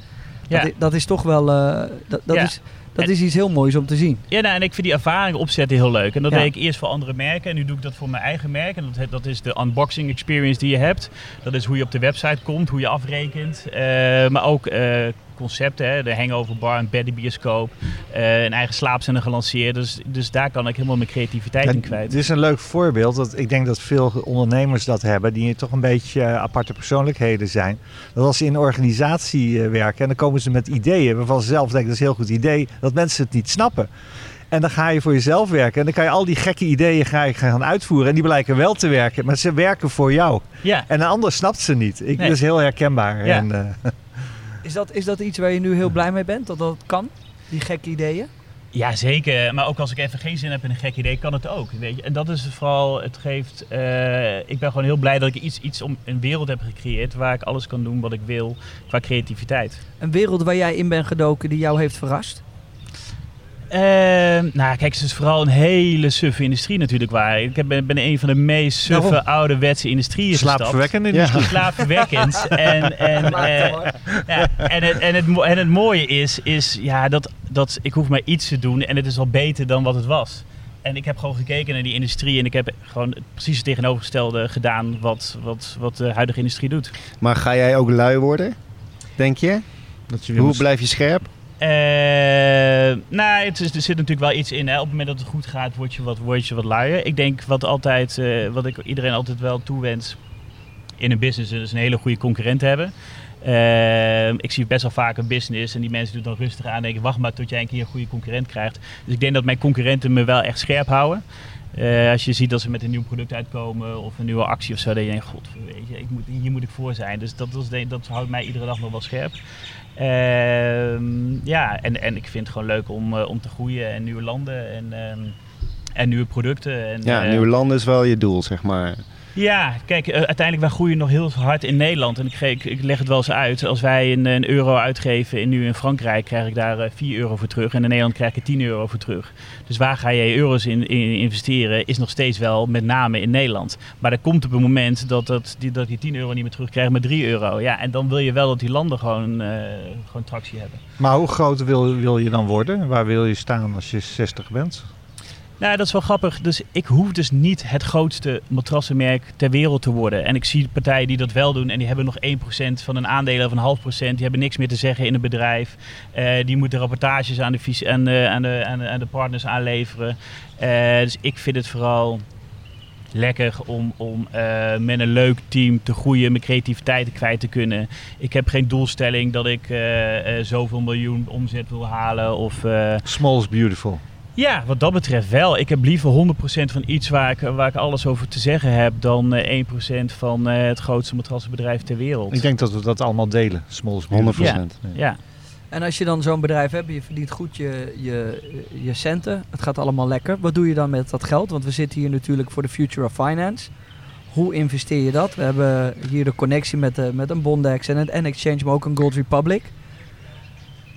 Ja. Dat, i- dat is toch wel... eh, dat dat, Ja. is, dat En- is iets heel moois om te zien. Ja, nou, en ik vind die ervaring opzetten heel leuk. En dat Ja. deed ik eerst voor andere merken. En nu doe ik dat voor mijn eigen merk. En dat, dat is de unboxing experience die je hebt. Dat is hoe je op de website komt, hoe je afrekent. Eh, maar ook eh, concepten, hè? de hangover bar, een beddenbioscoop. eh een eigen slaapcenter gelanceerd. Dus, dus daar kan ik helemaal mijn creativiteit in kwijt. Dit is een leuk voorbeeld. Dat ik denk dat veel ondernemers dat hebben, die toch een beetje eh, aparte persoonlijkheden zijn. Dat als ze in een organisatie eh, werken en dan komen ze met ideeën waarvan ze zelf denken dat is een heel goed idee, dat mensen het niet snappen. En dan ga je voor jezelf werken en dan kan je al die gekke ideeën ga je gaan uitvoeren. En die blijken wel te werken, maar ze werken voor jou. Ja, En een ander snapt ze niet. Ik, Nee. Dat is heel herkenbaar. Ja. En, Is dat, is dat iets waar je nu heel blij mee bent? Dat dat kan? Die gekke ideeën? Ja, zeker. Maar ook als ik even geen zin heb in een gek idee, kan het ook. Weet je? En dat is vooral, het geeft. eh, ik ben gewoon heel blij dat ik iets, iets om een wereld heb gecreëerd waar ik alles kan doen wat ik wil qua creativiteit. Een wereld waar jij in bent gedoken die jou heeft verrast? Ehm, nou, kijk, het is vooral een hele suffe industrie natuurlijk waar. Ik heb- ben, ben een van de meest suffe Waarom? ouderwetse industrieën slaapverwekkende Ja. industrie. Slaapverwekkend. en, en, eh, ja, en, het, en, het, en het mooie is, is ja, dat, dat ik hoef maar iets te doen en het is al beter dan wat het was. En ik heb gewoon gekeken naar die industrie en ik heb gewoon precies het tegenovergestelde gedaan wat, wat, wat de huidige industrie doet. Maar ga jij ook lui worden? Denk je? Dat je weer Hoe blijf je scherp? Eh, nou, het is, er zit natuurlijk wel iets in. Hè. Op het moment dat het goed gaat, word je wat, word je wat luier. Ik denk wat, altijd, eh, wat ik iedereen altijd wel toewens in een business, is een hele goede concurrent hebben. Eh, ik zie best wel vaak een business en die mensen doen dan rustig aan en denken, wacht maar tot jij een keer een goede concurrent krijgt. Dus ik denk dat mijn concurrenten me wel echt scherp houden. Eh, als je ziet dat ze met een nieuw product uitkomen of een nieuwe actie of zo, dan denk je, god, weet je, ik moet, hier moet ik voor zijn. Dus dat, dat houdt mij iedere dag nog wel scherp. Ehm, ja, en, en ik vind het gewoon leuk om, eh, om te groeien en nieuwe landen en, ehm, en nieuwe producten. En, Ja, eh, nieuwe landen is wel je doel, zeg maar. Ja, kijk, uh, uiteindelijk wij groeien nog heel hard in Nederland. En ik, ik, leg het wel eens uit. Als wij een, een euro uitgeven en nu in Frankrijk krijg ik daar uh, 4 euro voor terug. En in Nederland krijg ik 10 euro voor terug. Dus waar ga je euro's in, in, investeren is nog steeds wel met name in Nederland. Maar er komt op een moment dat, dat, die, dat die 10 euro niet meer terugkrijgt met 3 euro. Ja, en dan wil je wel dat die landen gewoon, uh, gewoon tractie hebben. Maar hoe groot wil, wil je dan worden? Waar wil je staan als je 60 bent? Nou, dat is wel grappig. Dus ik hoef dus niet het grootste matrassenmerk ter wereld te worden. En ik zie partijen die dat wel doen en die hebben nog 1% van een aandelen of een half procent. Die hebben niks meer te zeggen in het bedrijf. Uh, die moeten rapportages aan de, aan de, aan de, de, partners aanleveren. Uh, dus ik vind het vooral lekker om, om uh, met een leuk team te groeien, mijn creativiteit kwijt te kunnen. Ik heb geen doelstelling dat ik zoveel miljoen omzet wil halen. Of, Small is beautiful. Ja, wat dat betreft wel. Ik heb liever 100% van iets waar ik, waar ik alles over te zeggen heb dan 1% van het grootste matrassenbedrijf ter wereld. Ik denk dat we dat allemaal delen. Small is beautiful. 100%. Ja. ja. En als je dan zo'n bedrijf hebt, je verdient goed je, je, je centen, het gaat allemaal lekker. Wat doe je dan met dat geld? Want we zitten hier natuurlijk voor de Future of Finance. Hoe investeer je dat? We hebben hier de connectie met, de, met een Bondex en een N-Exchange, maar ook een Gold Republic.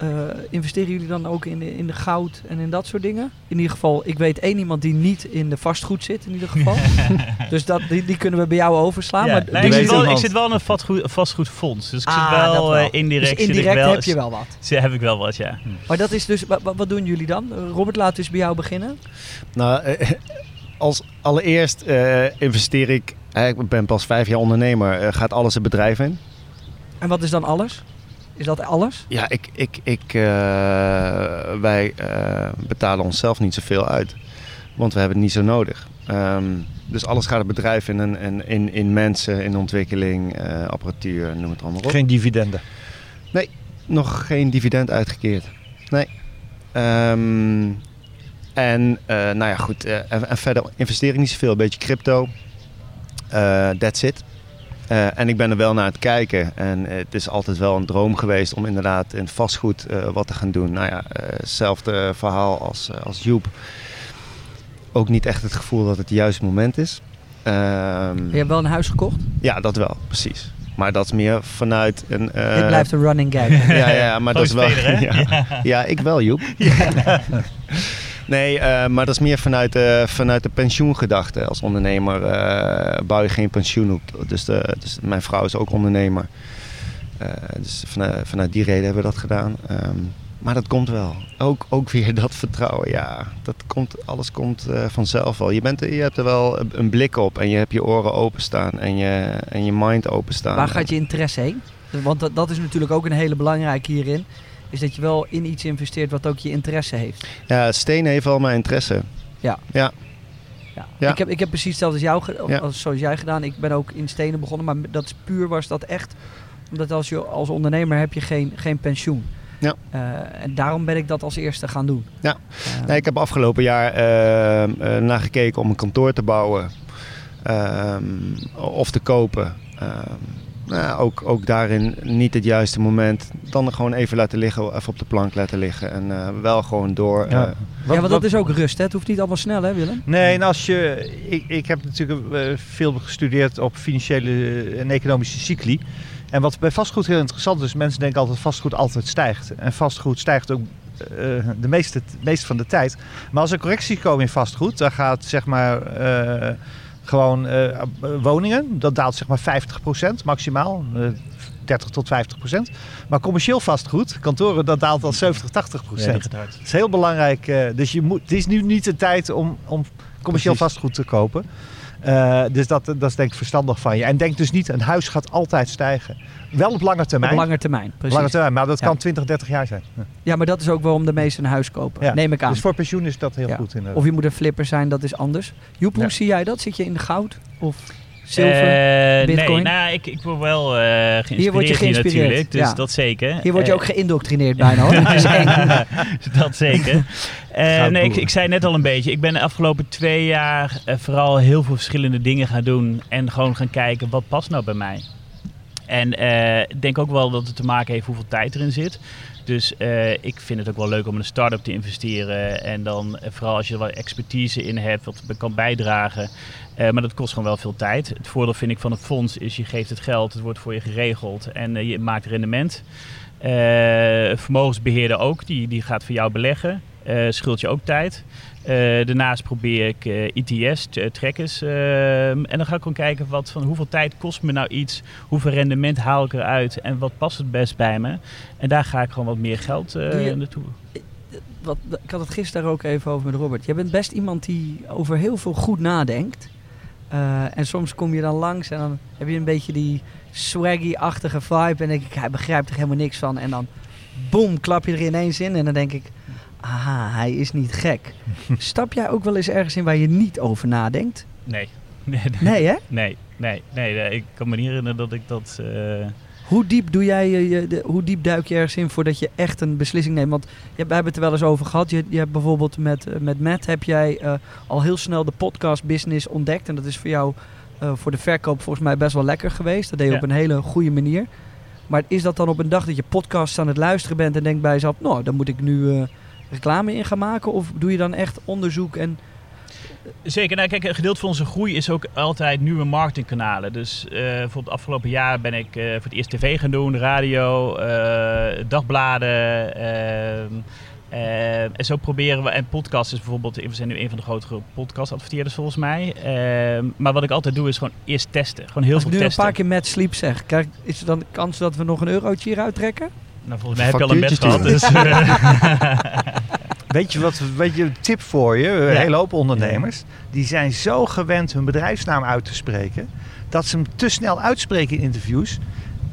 Uh, investeren jullie dan ook in de, in de goud en in dat soort dingen? In ieder geval, ik weet één iemand die niet in de vastgoed zit, in ieder geval. dus dat, die, die kunnen we bij jou overslaan. Ja, maar nee, ik, zit wel, ik zit wel in een vastgoed, vastgoedfonds. Dus ik ah, zit wel, wel. Uh, indirect. Dus indirect wel, heb je wel wat. Heb ik wel wat, ja. Maar dat is dus, wat, wat doen jullie dan? Robert, laat dus bij jou beginnen. Nou, eh, als allereerst uh, investeer ik, ik ben pas vijf jaar ondernemer, uh, gaat alles het bedrijf in. En wat is dan alles? Is dat alles? Ja, ik, ik, ik, uh, wij uh, betalen onszelf niet zoveel uit. Want we hebben het niet zo nodig. Um, dus alles gaat het bedrijf in, in, in, in mensen, in ontwikkeling, uh, apparatuur, noem het allemaal op. Geen dividenden? Nee, nog geen dividend uitgekeerd. Nee. Um, en nou ja, goed. en, en, verder investeer ik niet zoveel. Een beetje crypto. that's it. Uh, en ik ben er wel naar het kijken. En het is altijd wel een droom geweest om inderdaad in vastgoed uh, wat te gaan doen. Nou ja, hetzelfde uh, verhaal als, als Joep. Ook niet echt het gevoel dat het het juiste moment is. Um, je hebt wel een huis gekocht? Ja, dat wel, precies. Maar dat is meer vanuit een... Dit blijft een running gag. ja, ja, maar dat is wel... Speler, ja. ja, ik wel, Joep. Ja. Nee, uh, maar dat is meer vanuit vanuit de pensioengedachte. Als ondernemer uh, bouw je geen pensioen op. Dus, de, dus mijn vrouw is ook ondernemer. Uh, dus vanuit, vanuit, die reden hebben we dat gedaan. Um, maar dat komt wel. Ook, ook weer dat vertrouwen. Ja, dat komt, alles komt vanzelf wel. Je, bent, je hebt er wel een blik op en je hebt je oren openstaan en je, en je mind openstaan. Waar gaat je interesse heen? Want dat, dat is natuurlijk ook een hele belangrijke hierin is dat je wel in iets investeert wat ook je interesse heeft. Ja, stenen heeft wel mijn interesse. Ja. Ja. ja. ja. Ik, heb, ik heb precies hetzelfde als jou, ja. zoals jij gedaan. Ik ben ook in stenen begonnen, maar dat is puur was dat echt. Omdat als, je, als ondernemer heb je geen, geen pensioen. Ja. Uh, en daarom ben ik dat als eerste gaan doen. Ja. Uh, nee, ik heb afgelopen jaar uh, naar gekeken om een kantoor te bouwen. of te kopen. Nou, ook, ook daarin niet het juiste moment. Dan gewoon even laten liggen, even op de plank laten liggen. En uh, wel gewoon door. Ja, uh, wat, ja want dat is ook rust, hè? Het hoeft niet allemaal snel, hè Willem? Nee, en als je... Ik, ik heb natuurlijk uh, veel gestudeerd op financiële en economische cycli. En wat bij vastgoed heel interessant is, mensen denken altijd dat vastgoed altijd stijgt. En vastgoed stijgt ook de meeste, meeste van de tijd. Maar als er correcties komen in vastgoed, dan gaat zeg maar gewoon uh, woningen, dat daalt zeg maar 50% maximaal. Uh, 30 tot 50 procent. Maar commercieel vastgoed, kantoren, dat daalt al 70, 80 procent. Ja, dat is heel belangrijk. Uh, dus je moet, het is nu niet de tijd om, om commercieel Precies. vastgoed te kopen. Dus dat, dat is denk ik verstandig van je. En denk dus niet, een huis gaat altijd stijgen. Wel op lange termijn. Op lange termijn, precies. Lange termijn, maar dat kan ja. 20, 30 jaar zijn. Ja. ja, maar dat is ook waarom de meesten een huis kopen. Ja. Neem ik aan. Dus voor pensioen is dat heel goed. Inderdaad. Of je moet een flipper zijn, dat is anders. Joep, hoe zie jij dat? Zit je in de goud? Of zilver, uh, bitcoin? Nee, nou, ik, ik word wel uh, geïnspireerd hier, word je geïnspireerd hier natuurlijk. Dus dat zeker. Hier word je ook geïndoctrineerd bijna hoor. dat dat zeker. nee, ik, ik, zei net al een beetje. Ik ben de afgelopen twee jaar vooral heel veel verschillende dingen gaan doen. En gewoon gaan kijken, wat past nou bij mij? En eh, ik denk ook wel dat het te maken heeft hoeveel tijd erin zit. Dus eh, ik vind het ook wel leuk om in een start-up te investeren. En dan eh, vooral als je er wat expertise in hebt, wat kan bijdragen. Maar dat kost gewoon wel veel tijd. Het voordeel vind ik van het fonds is je geeft het geld, het wordt voor je geregeld en je maakt rendement. Eh, vermogensbeheerder ook, die, die gaat voor jou beleggen. Scheelt je ook tijd. Eh, daarnaast probeer ik ITS, t- eh, trackers. eh, en dan ga ik gewoon kijken wat, van hoeveel tijd kost me nou iets. Hoeveel rendement haal ik eruit en wat past het best bij me. En daar ga ik gewoon wat meer geld je- naartoe. Wat, ik had het gisteren ook even over met Robert. Jij bent best iemand die over heel veel goed nadenkt. En soms kom je dan langs en dan heb je een beetje die swaggy-achtige vibe. En denk ik, hij begrijpt er helemaal niks van. En dan, boom, klap je er ineens in. En dan denk ik, aha, hij is niet gek. Stap jij ook wel eens ergens in waar je niet over nadenkt? Nee. Nee, Nee, hè? nee, nee, nee, nee, ik kan me niet herinneren dat ik dat... eh, Hoe diep, doe jij, je- de, hoe diep duik je ergens in voordat je echt een beslissing neemt? Want je, we hebben het er wel eens over gehad. Je, je hebt bijvoorbeeld met, eh, met Matt heb jij eh, al heel snel de podcast business ontdekt. En dat is voor jou voor de verkoop volgens mij best wel lekker geweest. Dat deed je Ja. op een hele goede manier. Maar is dat dan op een dag dat je podcast aan het luisteren bent en denkt bij jezelf... Nou, dan moet ik nu reclame in gaan maken? Of doe je dan echt onderzoek en... Zeker. Nou, kijk, een gedeelte van onze groei is ook altijd nieuwe marketingkanalen. Dus eh bijvoorbeeld afgelopen jaar ben ik eh, voor het eerst tv gaan doen, radio, eh, dagbladen. ehm, eh, en zo proberen we, en podcast is bijvoorbeeld, we zijn nu een van de grotere podcast-adverteerders volgens mij. Ehm, maar wat ik altijd doe is gewoon eerst testen. Gewoon heel Als ik veel nu een testen. paar keer Matt Sleep zeg, krijg, is er dan de kans dat we nog een eurotje hieruit trekken? Nou, volgens mij heb je al een Factuurtje gehad. Dus, eh, Weet je wat weet je, een tip voor je? Een Ja. hele hoop ondernemers. Die zijn zo gewend hun bedrijfsnaam uit te spreken. Dat ze hem te snel uitspreken in interviews.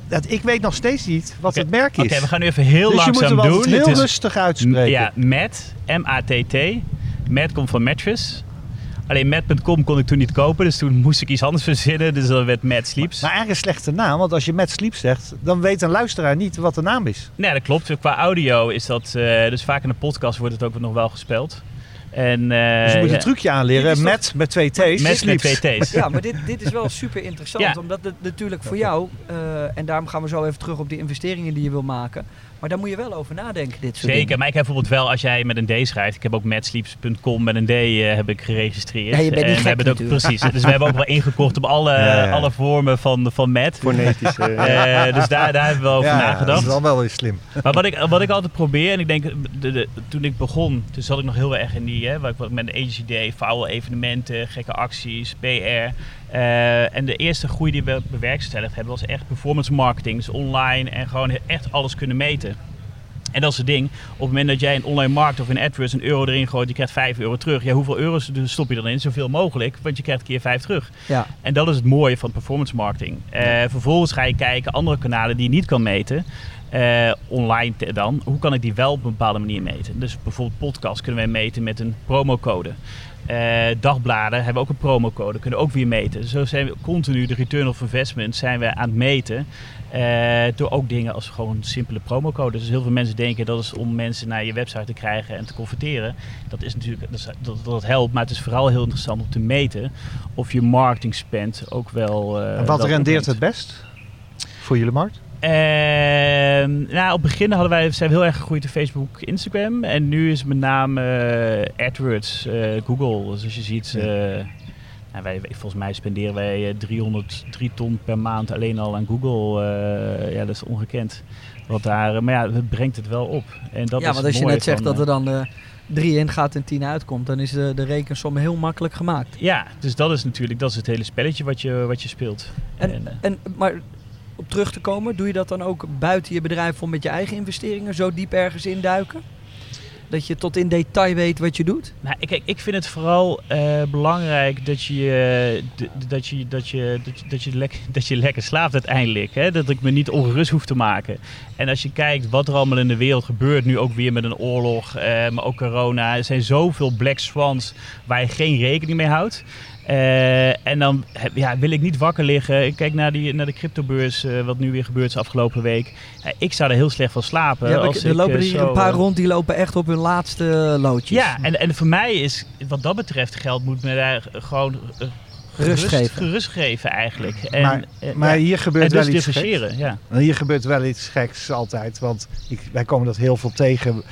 Dat ik weet nog steeds niet wat het merk is. Oké, we gaan nu even heel dus je moet langzaam hem doen. heel Het rustig uitspreken. Ja, Matt, M-A-T-T. Matt komt van mattress. Alleen Matt.com kon ik toen niet kopen, dus toen moest ik iets anders verzinnen. Dus dat werd Matt Sleeps. Maar eigenlijk een slechte naam, want als je met Sleep zegt, dan weet een luisteraar niet wat de naam is. Nee, dat klopt. Qua audio is dat, eh, dus vaak in de podcast wordt het ook nog wel gespeeld. En, eh, Dus je moet ja, een trucje aanleren. Met, met twee T's. Matt met Sleeps. twee T's. Ja, maar dit, dit is wel super interessant. Ja. Omdat het natuurlijk voor jou, eh, en daarom gaan we zo even terug op die investeringen die je wil maken. Maar daar moet je wel over nadenken, dit soort Zeker, dingen. maar ik heb bijvoorbeeld wel, als jij met een D schrijft, ik heb ook matsleeps.com met een D eh, heb ik geregistreerd. Ja, je bent niet en we gek hebben het ook natuurlijk. precies. Dus we hebben ook wel ingekocht op alle, Ja, ja. alle vormen van, van Matt. Fonetische. Eh, dus daar, daar hebben we over Ja, nagedacht. dat is dan wel weer slim. Maar wat ik, wat ik altijd probeer, en ik denk, de, de- toen ik begon, toen zat ik nog heel erg in die, hè, wat ik wat met een agency deed, foul evenementen, gekke acties, PR. Eh, en de eerste groei die we bewerkstelligd hebben, was echt performance marketing, dus online en gewoon echt alles kunnen meten. En dat is het ding, op het moment dat jij in online markt of in AdWords een euro erin gooit, je krijgt 5 euro terug. Ja, hoeveel euro's stop je dan in? Zoveel mogelijk, want je krijgt keer 5 terug. Ja. En dat is het mooie van performance marketing. Eh, vervolgens ga je kijken andere kanalen die je niet kan meten. Eh, online dan. Hoe kan ik die wel op een bepaalde manier meten? Dus bijvoorbeeld podcast kunnen wij meten met een promocode. Eh, dagbladen hebben ook een promocode, kunnen ook weer meten. Zo zijn we continu de return of investment zijn we aan het meten. eh, door ook dingen als gewoon simpele promocodes. Dus heel veel mensen denken dat is om mensen naar je website te krijgen en te converteren. Dat is natuurlijk dat, dat, dat helpt, maar het is vooral heel interessant om te meten of je marketing spend ook wel. eh, En wat rendeert het best voor jullie markt? Ehm, nou, op het begin hadden wij, zijn we heel erg gegroeid in Facebook, Instagram. En nu is met name eh, AdWords, eh, Google. Dus als je ziet, eh, nou, wij, volgens mij spenderen wij eh, 303 ton per maand alleen al aan Google. Ja, dat is ongekend. Wat daar, maar ja, het brengt het wel op. En dat ja, want als je net zegt dat er dan drie in gaat en tien uitkomt, dan is de, de rekensom heel makkelijk gemaakt. Ja, dus dat is natuurlijk dat is het hele spelletje wat je, wat je speelt. En, En, en, maar op terug te komen, doe je dat dan ook buiten je bedrijf om met je eigen investeringen zo diep ergens induiken? Dat je tot in detail weet wat je doet? Nou, ik- ik vind het vooral eh, belangrijk dat je, eh, dat, je, dat, je, dat, je, dat, je lekker, dat je lekker slaapt uiteindelijk. Hè? Dat ik me niet ongerust hoef te maken. En als je kijkt wat er allemaal in de wereld gebeurt, nu ook weer met een oorlog, eh, maar ook corona. Er zijn zoveel black swans waar je geen rekening mee houdt. Eh, en dan heb- ja, wil ik niet wakker liggen. Ik kijk naar, die, naar de cryptobeurs, eh, wat nu weer gebeurd is afgelopen week. Ik zou er heel slecht van slapen. Ja, als er ik, lopen eh, er hier zo, een paar eh, rond die lopen echt op hun laatste loodjes. ja, en, en voor mij is wat dat betreft geld moet me daar gewoon eh, Rust geven. Gerust geven eigenlijk. En, maar eh, maar hier en gebeurt dus wel iets geks. Ja. Hier gebeurt wel iets geks altijd. Want ik, wij komen dat heel veel tegen.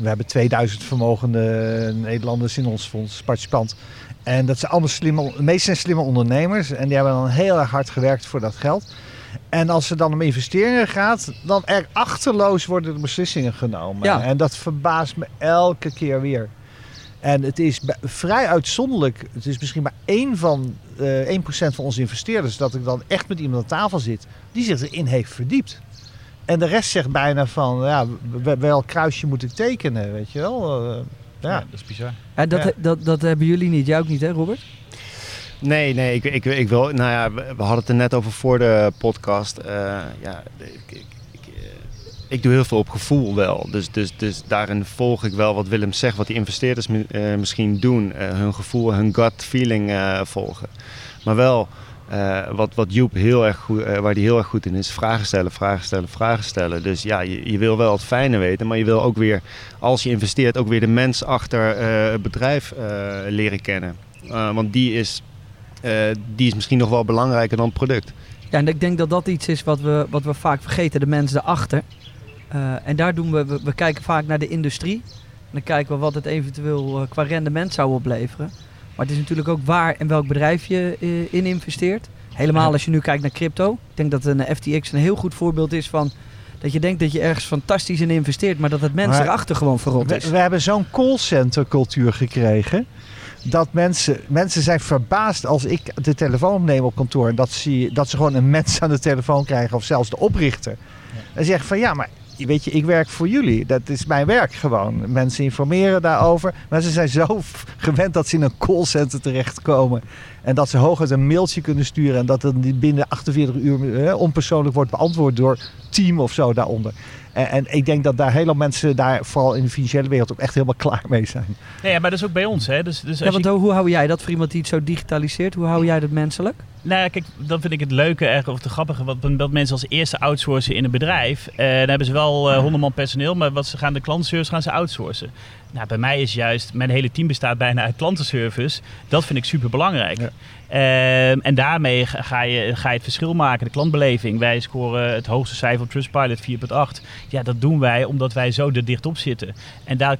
We hebben 2000 vermogende Nederlanders in ons fonds, participant. En dat zijn allemaal slimme, de zijn slimme ondernemers. En die hebben dan heel erg hard gewerkt voor dat geld. En als het dan om investeringen gaat, dan er achterloos worden de beslissingen genomen. Ja. En dat verbaast me elke keer weer. En het is vrij uitzonderlijk. Het is misschien maar één van, eh 1% van onze investeerders dat ik dan echt met iemand aan tafel zit die zich erin heeft verdiept. En de rest zegt bijna van, ja, wel kruisje moet ik tekenen, weet je wel. Eh, Ja. ja. dat is bizar. Ja, dat, Ja. Dat, dat hebben jullie niet. Jij ook niet, hè Robert? Nee, nee, ik, ik, ik wil. Nou ja, we hadden het er net over voor de podcast. Eh, ja, ik, ik, ik, eh, ik doe heel veel op gevoel wel. Dus, dus, dus daarin volg ik wel wat Willem zegt, wat die investeerders mi- misschien doen. Eh, hun gevoel, hun gut feeling eh, volgen. Maar wel. Eh, wat, wat Joep heel erg goed, eh, waar die heel erg goed in is, vragen stellen, vragen stellen, vragen stellen. Dus ja, je, je wil wel het fijne weten, maar je wil ook weer, als je investeert, ook weer de mens achter eh, het bedrijf leren kennen. Want die is die is misschien nog wel belangrijker dan het product. Ja, en ik denk dat dat iets is wat we, wat we vaak vergeten, de mensen erachter. En daar doen we, we, we kijken vaak naar de industrie. En dan kijken we wat het eventueel qua rendement zou opleveren. Maar het is natuurlijk ook waar en welk bedrijf je eh, in investeert. Helemaal als je nu kijkt naar crypto. Ik denk dat een FTX een heel goed voorbeeld is van... dat je denkt dat je ergens fantastisch in investeert... maar dat het mensen Maar erachter gewoon verrot is. We, we hebben zo'n callcenter cultuur gekregen. Dat mensen, mensen zijn verbaasd als ik de telefoon opneem op kantoor. En dat, zie, dat ze gewoon een mens aan de telefoon krijgen. Of zelfs de oprichter. En zeggen van ja, maar weet je, ik werk voor jullie. Dat is mijn werk gewoon. Mensen informeren daarover. Mensen zijn zo gewend dat ze in een callcenter terechtkomen. En dat ze hooguit een mailtje kunnen sturen. En dat het binnen 48 uur eh, onpersoonlijk wordt beantwoord door team of zo daaronder. En, en ik denk dat daar helemaal mensen daar, vooral in de financiële wereld, ook echt helemaal klaar mee zijn. Nee, ja, maar dat is ook bij ons. Hè. Dus, dus Ja, want je, hoe hou jij dat voor iemand die het zo digitaliseert? Hoe hou jij dat menselijk? nou ja, kijk, dan vind ik het leuke erg, of het grappige, wat, dat mensen als eerste outsourcen in een bedrijf. Eh, dan hebben ze wel eh 100 man personeel, maar wat ze gaan de klantenservice gaan ze outsourcen. Nou, bij mij is juist, mijn hele team bestaat bijna uit klantenservice. Dat vind ik super belangrijk. Ja. en daarmee ga je, ga je het verschil maken, de klantbeleving. Wij scoren het hoogste cijfer op Trustpilot 4.8. Ja, dat doen wij omdat wij zo er dicht op zitten. En daar,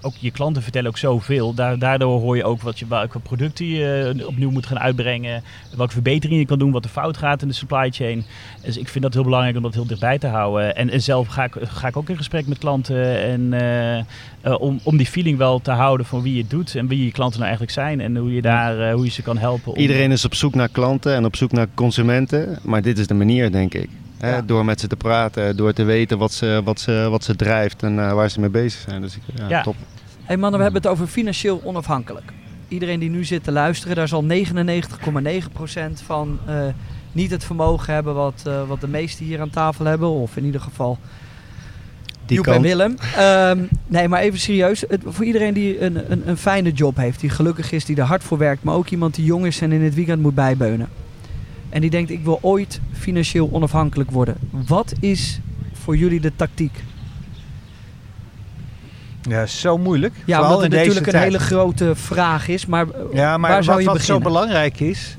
ook je klanten vertellen ook zoveel. Daar, daardoor hoor je ook wat je, welke producten je eh, opnieuw moet gaan uitbrengen. Welke verbeteringen je kan doen, wat er fout gaat in de supply chain. Dus ik vind dat heel belangrijk om dat heel dichtbij te houden. En, en zelf ga ik, ga ik ook in gesprek met klanten. En, eh, eh, om, om die feeling wel te houden van wie je doet. En wie je klanten nou eigenlijk zijn. En hoe je, daar, eh, hoe je ze kan helpen. Om, Iedereen is op zoek naar klanten en op zoek naar consumenten. Maar dit is de manier, denk ik. Hè, Ja. Door met ze te praten, door te weten wat ze, wat ze, wat ze drijft en eh, waar ze mee bezig zijn. Dus ik, ja, Ja. top. hey mannen, we hebben het over financieel onafhankelijk. Iedereen die nu zit te luisteren, daar zal 99,9% van eh, niet het vermogen hebben wat, eh, wat de meesten hier aan tafel hebben. Of in ieder geval Die Joep en. Willem. Ehm, nee, maar even serieus. Het, voor iedereen die een, een, een fijne job heeft, die gelukkig is, die er hard voor werkt, maar ook iemand die jong is en in het weekend moet bijbeunen. En die denkt, ik wil ooit financieel onafhankelijk worden. Wat is voor jullie de tactiek? Ja, zo moeilijk. Ja, omdat het deze natuurlijk een hele grote vraag is, maar, Ja, maar waar zou wat, je wat zo belangrijk is...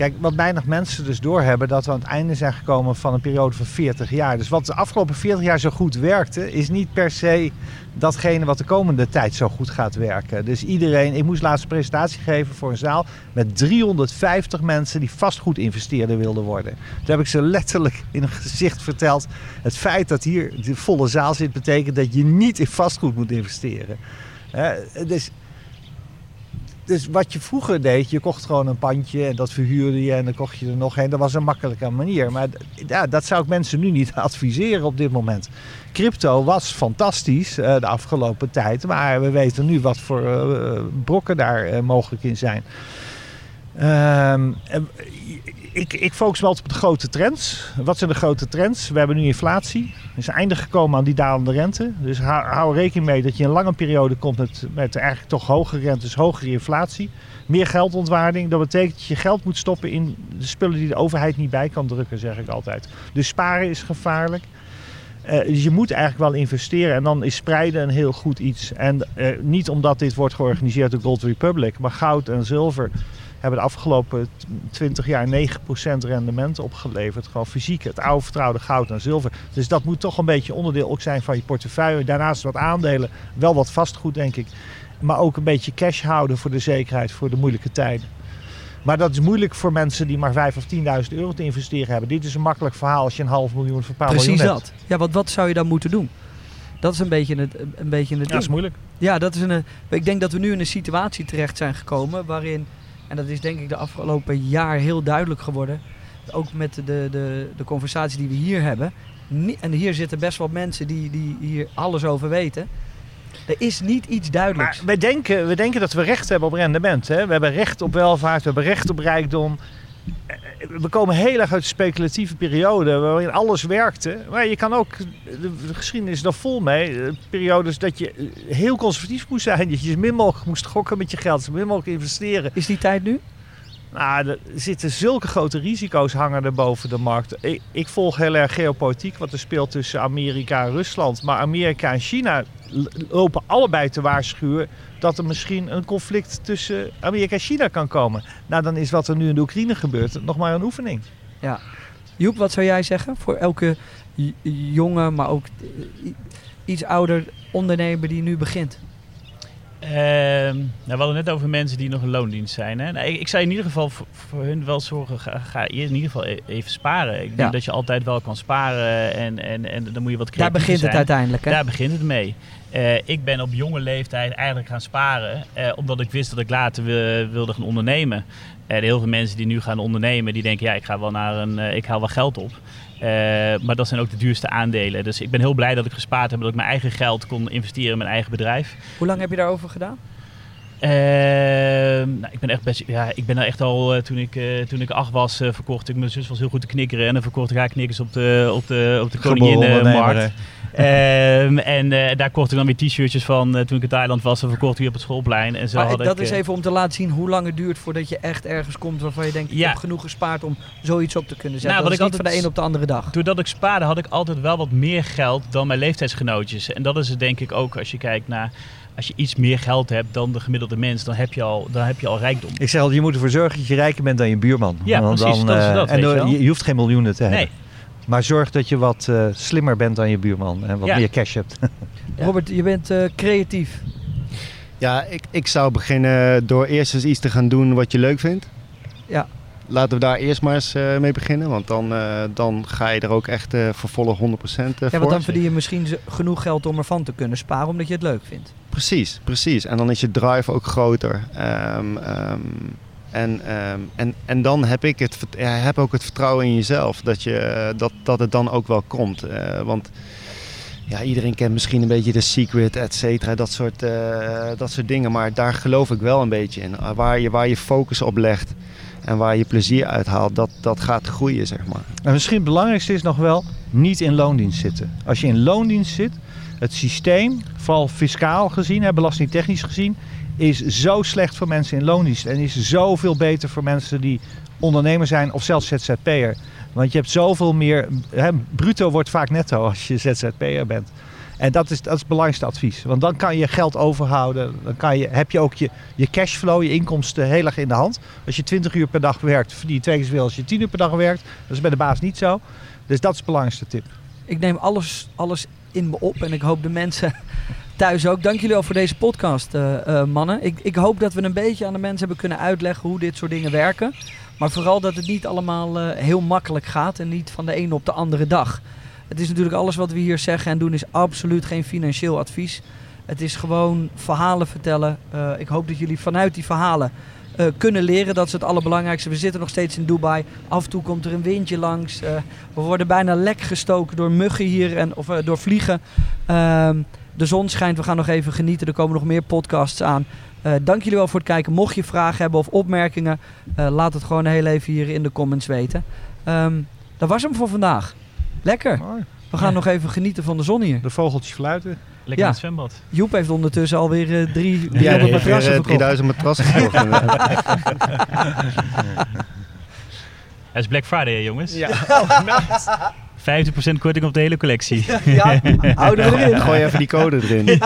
Kijk, wat weinig mensen dus doorhebben... dat we aan het einde zijn gekomen van een periode van 40 jaar. Dus wat de afgelopen 40 jaar zo goed werkte... is niet per se datgene wat de komende tijd zo goed gaat werken. Dus iedereen... Ik moest laatst een presentatie geven voor een zaal... met 350 mensen die vastgoed investeerder wilden worden. Toen heb ik ze letterlijk in een gezicht verteld... het feit dat hier de volle zaal zit... betekent dat je niet in vastgoed moet investeren. Hè, dus dus wat je vroeger deed, je kocht gewoon een pandje en dat verhuurde je en dan kocht je er nog een. Dat was een makkelijke manier. Maar ja, dat zou ik mensen nu niet adviseren op dit moment. Crypto was fantastisch eh, de afgelopen tijd, maar we weten nu wat voor eh, brokken daar eh, mogelijk in zijn. Ik, ik focus altijd op de grote trends. Wat zijn de grote trends? We hebben nu inflatie. Er is een einde gekomen aan die dalende rente. Dus hou, rekening mee dat je een lange periode komt met, met eigenlijk toch hogere rentes, hogere inflatie. Meer geldontwaarding. Dat betekent dat je geld moet stoppen in de spullen die de overheid niet bij kan drukken, zeg ik altijd. Dus sparen is gevaarlijk. Eh, dus je moet eigenlijk wel investeren en dan is spreiden een heel goed iets. En eh, niet omdat dit wordt georganiseerd door Gold Republic, maar goud en zilver hebben de afgelopen 20 jaar 9% rendement opgeleverd. Gewoon fysiek, het oude vertrouwde goud en zilver. Dus dat moet toch een beetje onderdeel ook zijn van je portefeuille. Daarnaast wat aandelen, wel wat vastgoed denk ik. Maar ook een beetje cash houden voor de zekerheid, voor de moeilijke tijden. Maar dat is moeilijk voor mensen die maar 5 of 10.000 euro te investeren hebben. Dit is een makkelijk verhaal als je een half miljoen of een paar Precies miljoen dat. Ja, want wat zou je dan moeten doen? Dat is een beetje het, een beetje het hebt. Ja, dat is moeilijk. Ja, dat is een, ik denk dat we nu in een situatie terecht zijn gekomen waarin, en dat is denk ik de afgelopen jaar heel duidelijk geworden, ook met de, de, de conversatie die we hier hebben. En hier zitten best wel mensen die, die hier alles over weten. Er is niet iets duidelijks. Maar wij denken, we denken dat we recht hebben op rendement. Hè? We hebben recht op welvaart, we hebben recht op rijkdom. We komen heel erg uit een speculatieve periode waarin alles werkte. Maar je kan ook, de geschiedenis is daar vol mee, periodes dat je heel conservatief moest zijn. Dat je min mogelijk moest gokken met je geld, zo min mogelijk investeren. Is die tijd nu? Nou, er zitten zulke grote risico's hangen er boven de markt. Ik, ik, volg heel erg geopolitiek wat er speelt tussen Amerika en Rusland. Maar Amerika en China lopen allebei te waarschuwen dat er misschien een conflict tussen Amerika en China kan komen. Nou, dan is wat er nu in de Oekraïne gebeurt nog maar een oefening. Ja. Joep, wat zou jij zeggen voor elke jonge, maar ook iets ouder ondernemer die nu begint? Uh, nou, we hadden net over mensen die nog een loondienst zijn. Hè? Nou, ik, ik, zou in ieder geval voor, voor, hun wel zorgen, ga, ga in ieder geval e-, even sparen. Ik denk dat je altijd wel kan sparen en, en, en dan moet je wat Daar begint het uiteindelijk, hè? Daar begint het mee. Uh, ik ben op jonge leeftijd eigenlijk gaan sparen, uh, omdat ik wist dat ik later wilde gaan ondernemen. En heel veel mensen die nu gaan ondernemen, die denken ja, ik ga wel naar een, ik haal wel geld op. Uh, maar dat zijn ook de duurste aandelen. Dus ik ben heel blij dat ik gespaard heb, dat ik mijn eigen geld kon investeren in mijn eigen bedrijf. Hoe lang heb je daarover gedaan? Uh, nou, ik ben echt best, ja, ik ben er echt al uh, toen ik uh, toen ik acht was verkocht ik mijn zus was heel goed te knikkeren en dan verkocht ik haar knikkers op de op de op de koninginnenmarkt. Um, en daar kocht ik dan weer t-shirtjes van toen ik in Thailand was en verkocht ik op het schoolplein. En zo maar had dat ik, is even om te laten zien hoe lang het duurt voordat je echt ergens komt waarvan je denkt, ik Ja. heb genoeg gespaard om zoiets op te kunnen zetten. Nou, dat is ik niet van de altijd- een op de andere dag. Doordat ik spaarde had ik altijd wel wat meer geld dan mijn leeftijdsgenootjes. En dat is het denk ik ook als je kijkt naar... Als je iets meer geld hebt dan de gemiddelde mens, dan heb je al, dan heb je al rijkdom. Ik zeg al, je moet ervoor zorgen dat je rijker bent dan je buurman. Ja, Want precies, dat is eh, dat, en je je, je hoeft geen miljoenen te hebben. Nee, Maar zorg dat je wat eh, slimmer bent dan je buurman en wat Ja. meer cash hebt. Robert, je bent eh, creatief. Ja, ik, ik zou beginnen door eerst eens iets te gaan doen wat je leuk vindt. Ja. Laten we daar eerst maar eens eh, mee beginnen, want dan, eh, dan ga je er ook echt eh voor volle 100% eh, Ja, voor. want dan verdien je misschien genoeg geld om ervan te kunnen sparen, omdat je het leuk vindt. Precies, precies. En dan is je drive ook groter. Ehm, ehm, en, ehm, en, en dan heb ik het, heb ook het vertrouwen in jezelf dat, je, eh, dat, dat het dan ook wel komt. Eh, want ja, iedereen kent misschien een beetje de secret, et cetera, dat soort, eh, dat soort dingen. Maar daar geloof ik wel een beetje in. Waar je, waar je focus op legt en waar je plezier uit haalt, dat, dat gaat groeien, zeg maar. En misschien het belangrijkste is nog wel niet in loondienst zitten. Als je in loondienst zit, het systeem, vooral fiscaal gezien, belastingtechnisch gezien, is zo slecht voor mensen in loondienst. En is zoveel beter voor mensen die ondernemer zijn of zelfs ZZP'er. Want je hebt zoveel meer, hè, bruto wordt vaak netto als je ZZP'er bent. En dat is, dat is het belangrijkste advies. Want dan kan je geld overhouden. Dan kan je, heb je ook je, je cashflow, je inkomsten heel erg in de hand. Als je 20 uur per dag werkt, verdien je twee keer zoveel als je 10 uur per dag werkt. Dat is bij de baas niet zo. Dus dat is de belangrijkste tip. Ik neem alles, alles in me op en ik hoop de mensen thuis ook. Dank jullie wel voor deze podcast, eh, eh, mannen. Ik, ik hoop dat we een beetje aan de mensen hebben kunnen uitleggen hoe dit soort dingen werken. Maar vooral dat het niet allemaal eh, heel makkelijk gaat en niet van de ene op de andere dag. Het is natuurlijk alles wat we hier zeggen en doen is absoluut geen financieel advies. Het is gewoon verhalen vertellen. Ik hoop dat jullie vanuit die verhalen eh, kunnen leren. Dat is het allerbelangrijkste. We zitten nog steeds in Dubai. Af en toe komt er een windje langs. Eh, we worden bijna lek gestoken door muggen hier en, of eh, door vliegen. Ehm, de zon schijnt. We gaan nog even genieten. Er komen nog meer podcasts aan. Dank jullie wel voor het kijken. Mocht je vragen hebben of opmerkingen, laat het gewoon heel even hier in de comments weten. Ehm, dat was hem voor vandaag. Lekker. Mooi. We gaan nog even genieten van de zon hier. De vogeltjes fluiten. Lekker Ja. in het zwembad. Joep heeft ondertussen alweer eh, drie, Ja, 300 die heeft weer matrassen eh, verkocht. 3000 matrassen gekocht. inderdaad. Het is Black Friday, hè, jongens. Ja. 50% korting op de hele collectie. Ja, houden we erin. Gooi even die code erin.